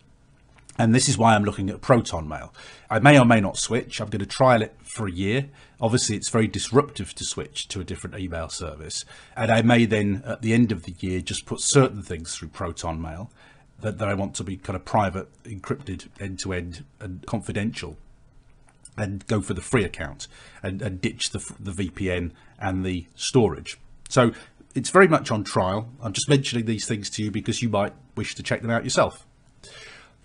And this is why I'm looking at Proton Mail. I may or may not switch. I'm going to trial it for a year. Obviously, it's very disruptive to switch to a different email service. And I may then, at the end of the year, just put certain things through Proton Mail that, that I want to be kind of private, encrypted, end to end, and confidential. And go for the free account and, and ditch the, the VPN and the storage. So it's very much on trial. I'm just mentioning these things to you because you might wish to check them out yourself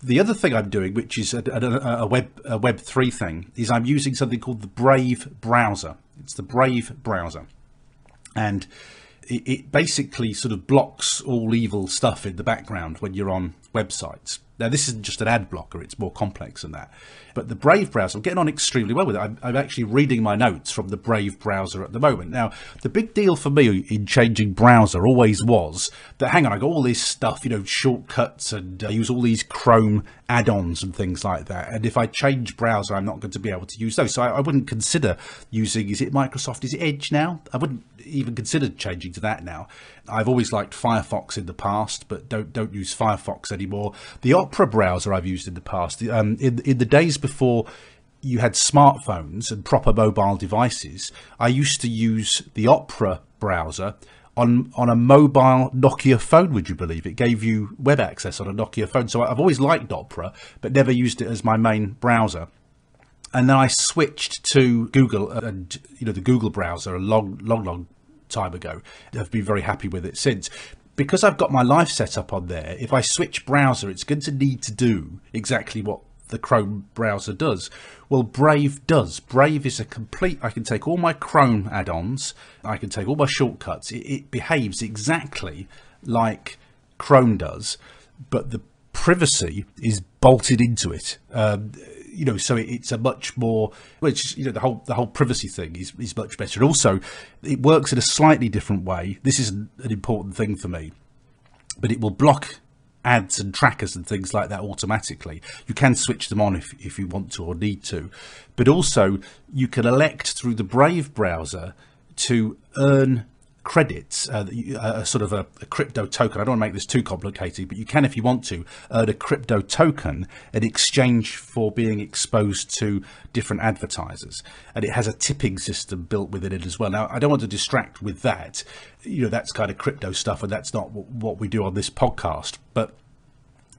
the other thing I'm doing, which is a, a, a, web a Web three thing, is I'm using something called the Brave browser. It's the Brave browser, and it, it basically sort of blocks all evil stuff in the background when you're on websites. Now, this isn't just an ad blocker, it's more complex than that. But the Brave browser, I'm getting on extremely well with it. I'm, I'm, actually reading my notes from the Brave browser at the moment. Now, the big deal for me in changing browser always was that, hang on, I got all this stuff, you know, shortcuts and I use all these Chrome add-ons and things like that. And if I change browser, I'm not going to be able to use those. So I, I wouldn't consider using, is it Microsoft, is it Edge now? I wouldn't even considered changing to that now. I've always liked Firefox in the past, but don't don't use Firefox anymore. The Opera browser I've used in the past. Um, in in the days before you had smartphones and proper mobile devices, I used to use the Opera browser on on a mobile Nokia phone. Would you believe it gave you web access on a Nokia phone? So I've always liked Opera, but never used it as my main browser. And then I switched to Google and you know the Google browser a long, long, long time ago. I've been very happy with it since. Because I've got my life set up on there, if I switch browser, it's going to need to do exactly what the Chrome browser does. Well, Brave does. Brave is a complete. I can take all my Chrome add ons, I can take all my shortcuts. It, it behaves exactly like Chrome does, but the privacy is bolted into it. Um, you know, so it's a much more, which you know, the whole the whole privacy thing is is much better. And also, it works in a slightly different way. This is an important thing for me, but it will block ads and trackers and things like that automatically. You can switch them on if, if you want to or need to. But also, you can elect through the Brave browser to earn credits, uh, a sort of a, a, crypto token. I don't want to make this too complicated, but you can, if you want to, earn a crypto token in exchange for being exposed to different advertisers. And it has a tipping system built within it as well. Now, I don't want to distract with that. You know, that's kind of crypto stuff, and that's not what we do on this podcast. But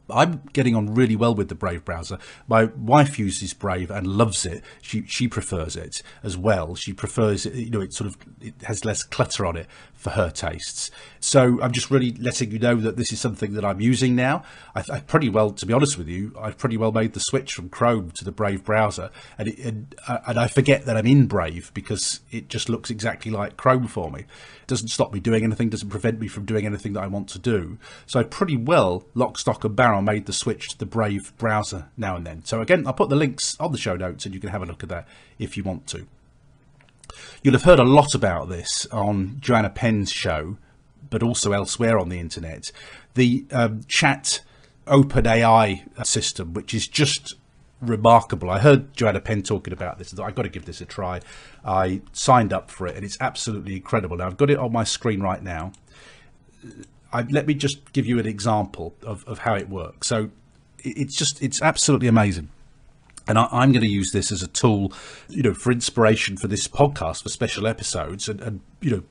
I'm getting on really well with the Brave browser. My wife uses Brave and loves it. She she prefers it as well. She prefers it. You know, it sort of it has less clutter on it for her tastes. So I'm just really letting you know that this is something that I'm using now. I, I pretty well, to be honest with you, I've pretty well made the switch from Chrome to the Brave browser, and it, and, uh, and I forget that I'm in Brave because it just looks exactly like Chrome for me. Doesn't stop me doing anything, doesn't prevent me from doing anything that I want to do. So I pretty well lock, stock, and barrel made the switch to the Brave browser now and then. So again, I'll put the links on the show notes, and you can have a look at that if you want to. You'll have heard a lot about this on Joanna Penn's show, but also elsewhere on the internet. The um, chat OpenAI system, which is just remarkable. I heard Joanna Penn talking about this. I've got to give this a try. I signed up for it, and it's absolutely incredible. Now I've got it on my screen right now. I, let me just give you an example of, of how it works. So it's just it's absolutely amazing and I, am going to use this as a tool, you know, for inspiration for this podcast for special episodes, and, and you know,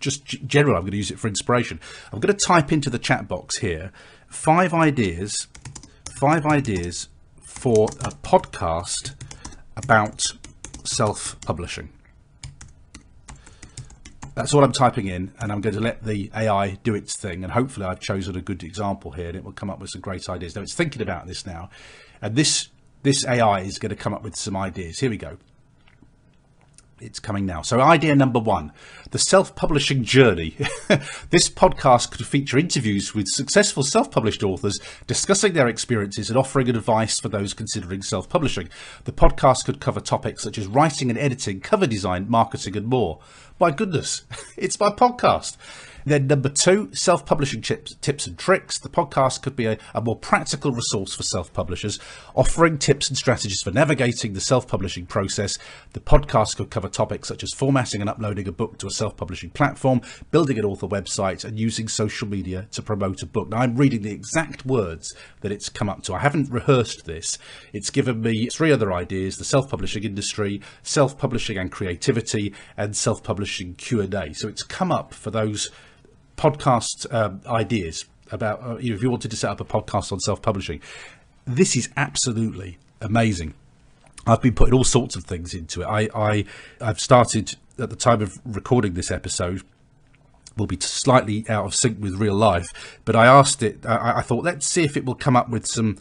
just general. I'm going to use it for inspiration. I'm going to type into the chat box here five ideas, five ideas for a podcast about self-publishing. That's what I'm typing in, and I'm going to let the AI do its thing. And hopefully, I've chosen a good example here, and it will come up with some great ideas. Now, it's thinking about this now, and this this AI is going to come up with some ideas. Here we go. It's coming now. So, idea number one the self publishing journey. [LAUGHS] this podcast could feature interviews with successful self published authors discussing their experiences and offering advice for those considering self publishing. The podcast could cover topics such as writing and editing, cover design, marketing, and more. my goodness, [LAUGHS] it's my podcast. Then number two, self-publishing tips, tips and tricks. The podcast could be a, a more practical resource for self-publishers, offering tips and strategies for navigating the self-publishing process. The podcast could cover topics such as formatting and uploading a book to a self-publishing platform, building an author website, and using social media to promote a book. Now I'm reading the exact words that it's come up to. I haven't rehearsed this. It's given me three other ideas: the self-publishing industry, self-publishing and creativity, and self-publishing Q&A. So it's come up for those podcast um, ideas about uh, if you wanted to set up a podcast on self-publishing. This is absolutely amazing. I've been putting all sorts of things into it. I, I I've started at the time of recording this episode will be slightly out of sync with real life, but I asked it. I, I thought let's see if it will come up with some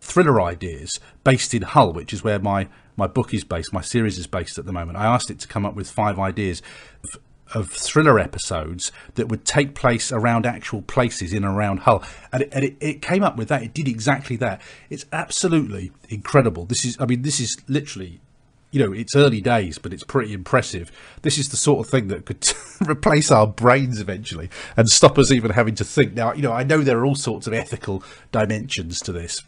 thriller ideas based in Hull, which is where my my book is based, my series is based at the moment. I asked it to come up with five ideas of thriller episodes that would take place around actual places in and around Hull. And, it, and it, it, came up with that. It did exactly that. It's absolutely incredible. This is, I mean, this is literally, you know, it's early days, but it's pretty impressive. This is the sort of thing that could [LAUGHS] replace our brains eventually and stop us even having to think. Now, you know, I know there are all sorts of ethical dimensions to this.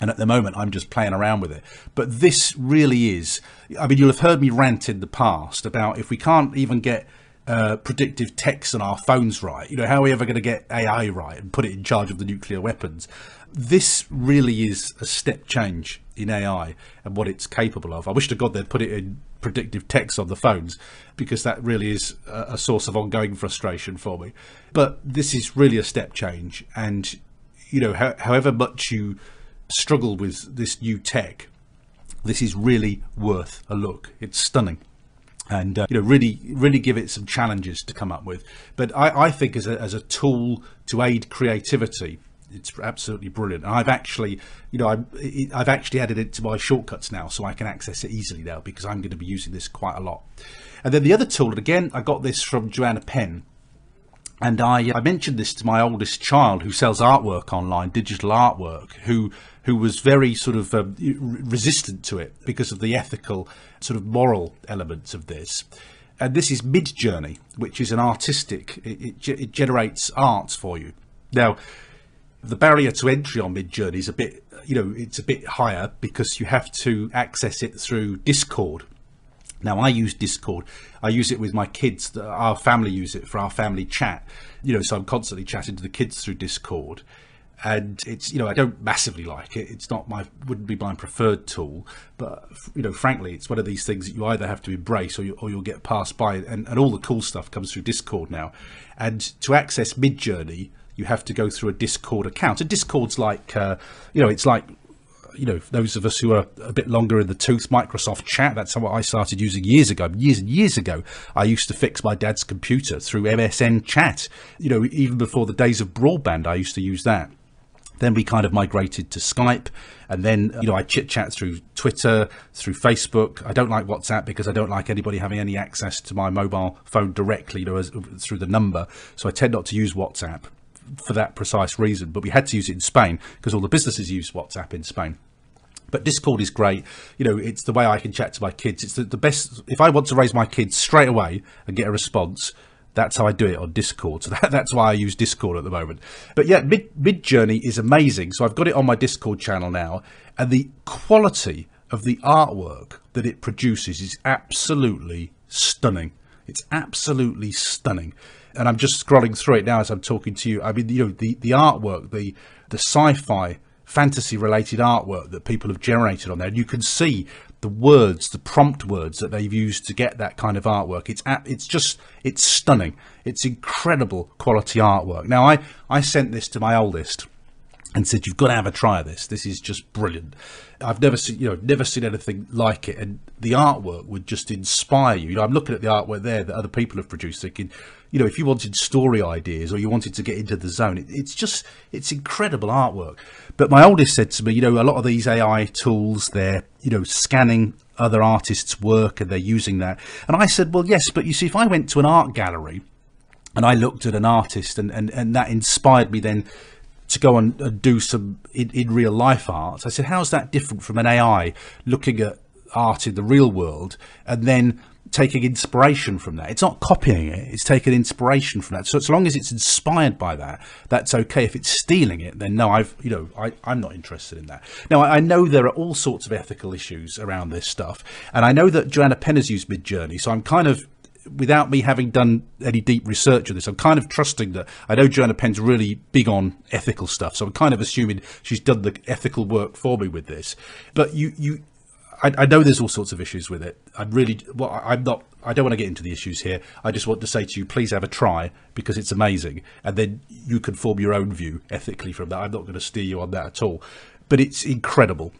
And at the moment, I'm just playing around with it. But this really is. I mean, you'll have heard me rant in the past about if we can't even get uh, predictive text on our phones right, you know, how are we ever going to get AI right and put it in charge of the nuclear weapons? This really is a step change in AI and what it's capable of. I wish to God they'd put it in predictive text on the phones because that really is a, source of ongoing frustration for me. But this is really a step change. And, you know, ho- however much you struggle with this new tech, this is really worth a look. It's stunning. And uh, you know, really, really give it some challenges to come up with. But I, I think as a, as a tool to aid creativity, it's absolutely brilliant. And I've actually, you know, I, I've actually added it to my shortcuts now, so I can access it easily now because I'm going to be using this quite a lot. And then the other tool, and again, I got this from Joanna Penn, and I, I mentioned this to my oldest child who sells artwork online, digital artwork, who who was very sort of um, resistant to it because of the ethical, sort of moral elements of this. And this is Midjourney, which is an artistic, it, it, it generates art for you. Now, the barrier to entry on Midjourney is a bit, you know, it's a bit higher because you have to access it through Discord. Now I use Discord. I use it with my kids. Our family use it for our family chat. You know, so I'm constantly chatting to the kids through Discord and it's you know I don't massively like it. It's not my wouldn't be my preferred tool, but you know frankly, it's one of these things that you either have to embrace or you or you'll get passed by. And and all the cool stuff comes through Discord now, and to access Midjourney, you have to go through a Discord account. A Discord's like uh, you know it's like you know, those of us who are a bit longer in the tooth, Microsoft Chat, that's what I started using years ago. Years and years ago, I used to fix my dad's computer through MSN Chat. You know, even before the days of broadband, I used to use that. Then we kind of migrated to Skype, and then you know I chit chat through Twitter, through Facebook. I don't like WhatsApp because I don't like anybody having any access to my mobile phone directly, you know, as, through the number. So I tend not to use WhatsApp for that precise reason. But we had to use it in Spain because all the businesses use WhatsApp in Spain. But Discord is great. You know, it's the way I can chat to my kids. It's the, the best. If I want to raise my kids straight away and get a response, that's how I do it on Discord. So [LAUGHS] that, that's why I use Discord at the moment. But yeah, Mid Midjourney is amazing. So I've got it on my Discord channel now, and the quality of the artwork that it produces is absolutely stunning. It's absolutely stunning. And I'm just scrolling through it now as I'm talking to you. I mean, you know, the, the artwork, the the sci-fi fantasy related artwork that people have generated on there. And you can see the words, the prompt words that they've used to get that kind of artwork. It's it's just it's stunning. It's incredible quality artwork. Now I I sent this to my oldest and said you've got to have a try of this. This is just brilliant. I've never seen you know never seen anything like it, and the artwork would just inspire you. You know I'm looking at the artwork there that other people have produced, thinking you know if you wanted story ideas or you wanted to get into the zone, it, it's just it's incredible artwork. But my oldest said to me, you know, a lot of these AI tools, they're, you know, scanning other artists' work and they're using that. And I said, well, yes, but you see, if I went to an art gallery and I looked at an artist and, and, and that inspired me then to go and, do some in, in real life art, I said, how's that different from an AI looking at art in the real world and then taking inspiration from that. It's not copying it, it's taking inspiration from that. So as long as it's inspired by that, that's okay. If it's stealing it, then no, I've, you know, I, I'm not interested in that. Now, I, I know there are all sorts of ethical issues around this stuff. And I know that Joanna Penn has used Midjourney. So I'm kind of without me having done any deep research on this, I'm kind of trusting that I know Joanna Penn's really big on ethical stuff, so I'm kind of assuming she's done the ethical work for me with this. But you, you, I, I know there's all sorts of issues with it. I'm really, well, I'm not. I don't want to get into the issues here. I just want to say to you, please have a try because it's amazing, and then you can form your own view ethically from that. I'm not going to steer you on that at all, but it's incredible,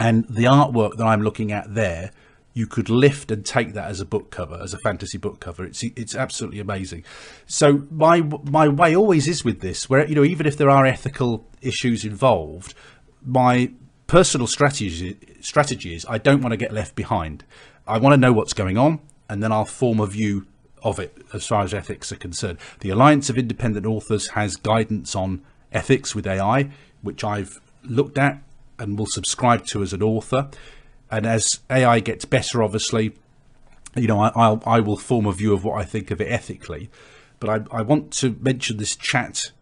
and the artwork that I'm looking at there you could lift and take that as a book cover, as a fantasy book cover. It's it's absolutely amazing. So my my way always is with this, where you know even if there are ethical issues involved, my personal strategy is I don't want to get left behind. I want to know what's going on, and then I'll form a view of it as far as ethics are concerned. The Alliance of Independent Authors has guidance on ethics with AI, which I've looked at and will subscribe to as an author. And as AI gets better, obviously, you know, I, I'll, I will form a view of what I think of it ethically. But I, I want to mention this chat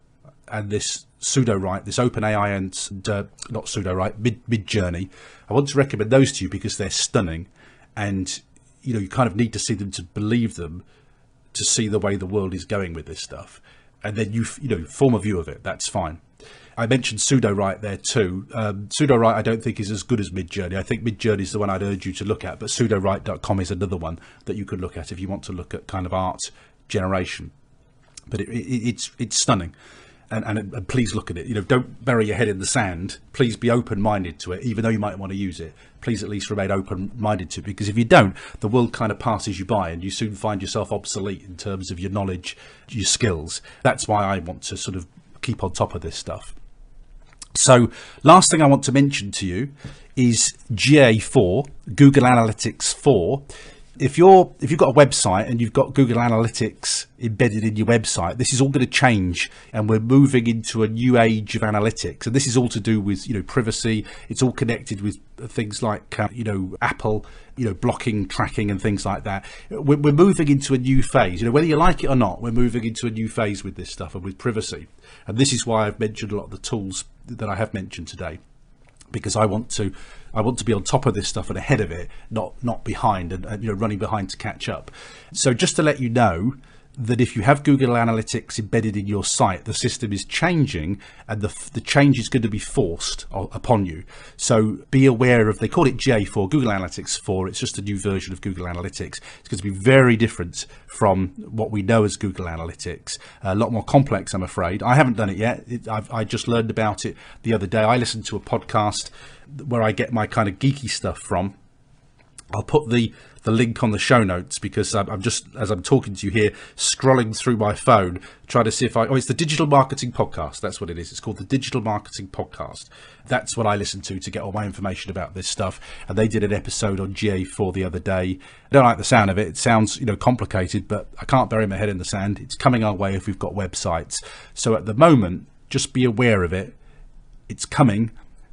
and this Sudowrite, this OpenAI and uh, not Sudowrite, Mid Midjourney. I want to recommend those to you because they're stunning, and you know you kind of need to see them to believe them, to see the way the world is going with this stuff, and then you you know form a view of it. That's fine. I mentioned Sudowrite there too. Um, Sudowrite I don't think is as good as Midjourney. I think Midjourney is the one I'd urge you to look at, but Sudowrite.com is another one that you could look at if you want to look at kind of art generation. But it, it, it's it's stunning and, and, and, please look at it. You know, don't bury your head in the sand. Please be open-minded to it, even though you might want to use it. Please at least remain open-minded to it, because if you don't, the world kind of passes you by, and you soon find yourself obsolete in terms of your knowledge, your skills. That's why I want to sort of keep on top of this stuff. So, last thing I want to mention to you is GA4, Google Analytics 4 if you're if you've got a website and you've got Google Analytics embedded in your website, this is all going to change, and we're moving into a new age of analytics. And this is all to do with you know privacy. It's all connected with things like uh, you know Apple, you know blocking, tracking, and things like that. We're, we're moving into a new phase. You know whether you like it or not, we're moving into a new phase with this stuff and with privacy. And this is why I've mentioned a lot of the tools that I have mentioned today because I want to I want to be on top of this stuff and ahead of it, not not behind and, and you know running behind to catch up. So just to let you know, that if you have Google Analytics embedded in your site, the system is changing and the, the change is going to be forced upon you. So be aware of, they call it GA4, Google Analytics 4. It's just a new version of Google Analytics. It's going to be very different from what we know as Google Analytics. A lot more complex, I'm afraid. I haven't done it yet. It, i just learned about it the other day. I listened to a podcast where I get my kind of geeky stuff from. I'll put the the link on the show notes because I'm, I'm, just as I'm talking to you here, scrolling through my phone, trying to see if I. Oh, it's the Digital Marketing Podcast. That's what it is. It's called the Digital Marketing Podcast. That's what I listen to to get all my information about this stuff. And they did an episode on GA4 the other day. I don't like the sound of it. It sounds you know complicated, but I can't bury my head in the sand. It's coming our way if we've got websites. So at the moment, just be aware of it. It's coming,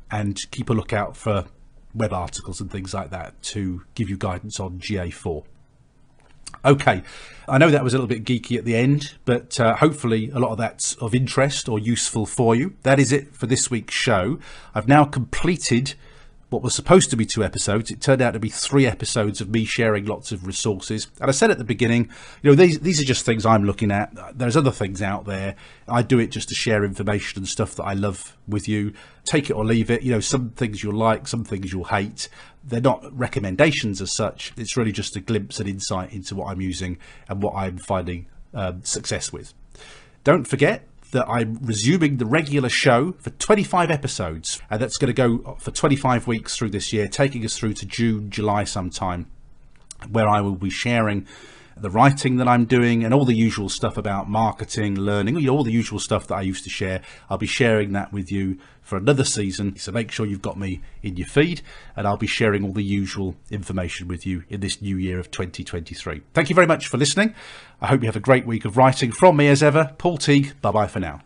and keep a lookout for web articles and things like that to give you guidance on GA4. Okay, I know that was a little bit geeky at the end, but uh, hopefully a lot of that's of interest or useful for you. That is it for this week's show. I've now completed what was supposed to be two episodes. It turned out to be three episodes of me sharing lots of resources. And I said at the beginning, you know, these these are just things I'm looking at. There's other things out there. I do it just to share information and stuff that I love with you. Take it or leave it. You know, some things you'll like, some things you'll hate. They're not recommendations as such. It's really just a glimpse and insight into what I'm using and what I'm finding um, success with. Don't forget that I'm resuming the regular show for 25 episodes, and that's going to go for 25 weeks through this year, taking us through to June, July sometime, where I will be sharing the writing that I'm doing and all the usual stuff about marketing, learning, all the usual stuff that I used to share. I'll be sharing that with you for another season. So make sure you've got me in your feed and I'll be sharing all the usual information with you in this new year of 2023. Thank you very much for listening. I hope you have a great week of writing from me as ever. Paul Teague. Bye bye for now.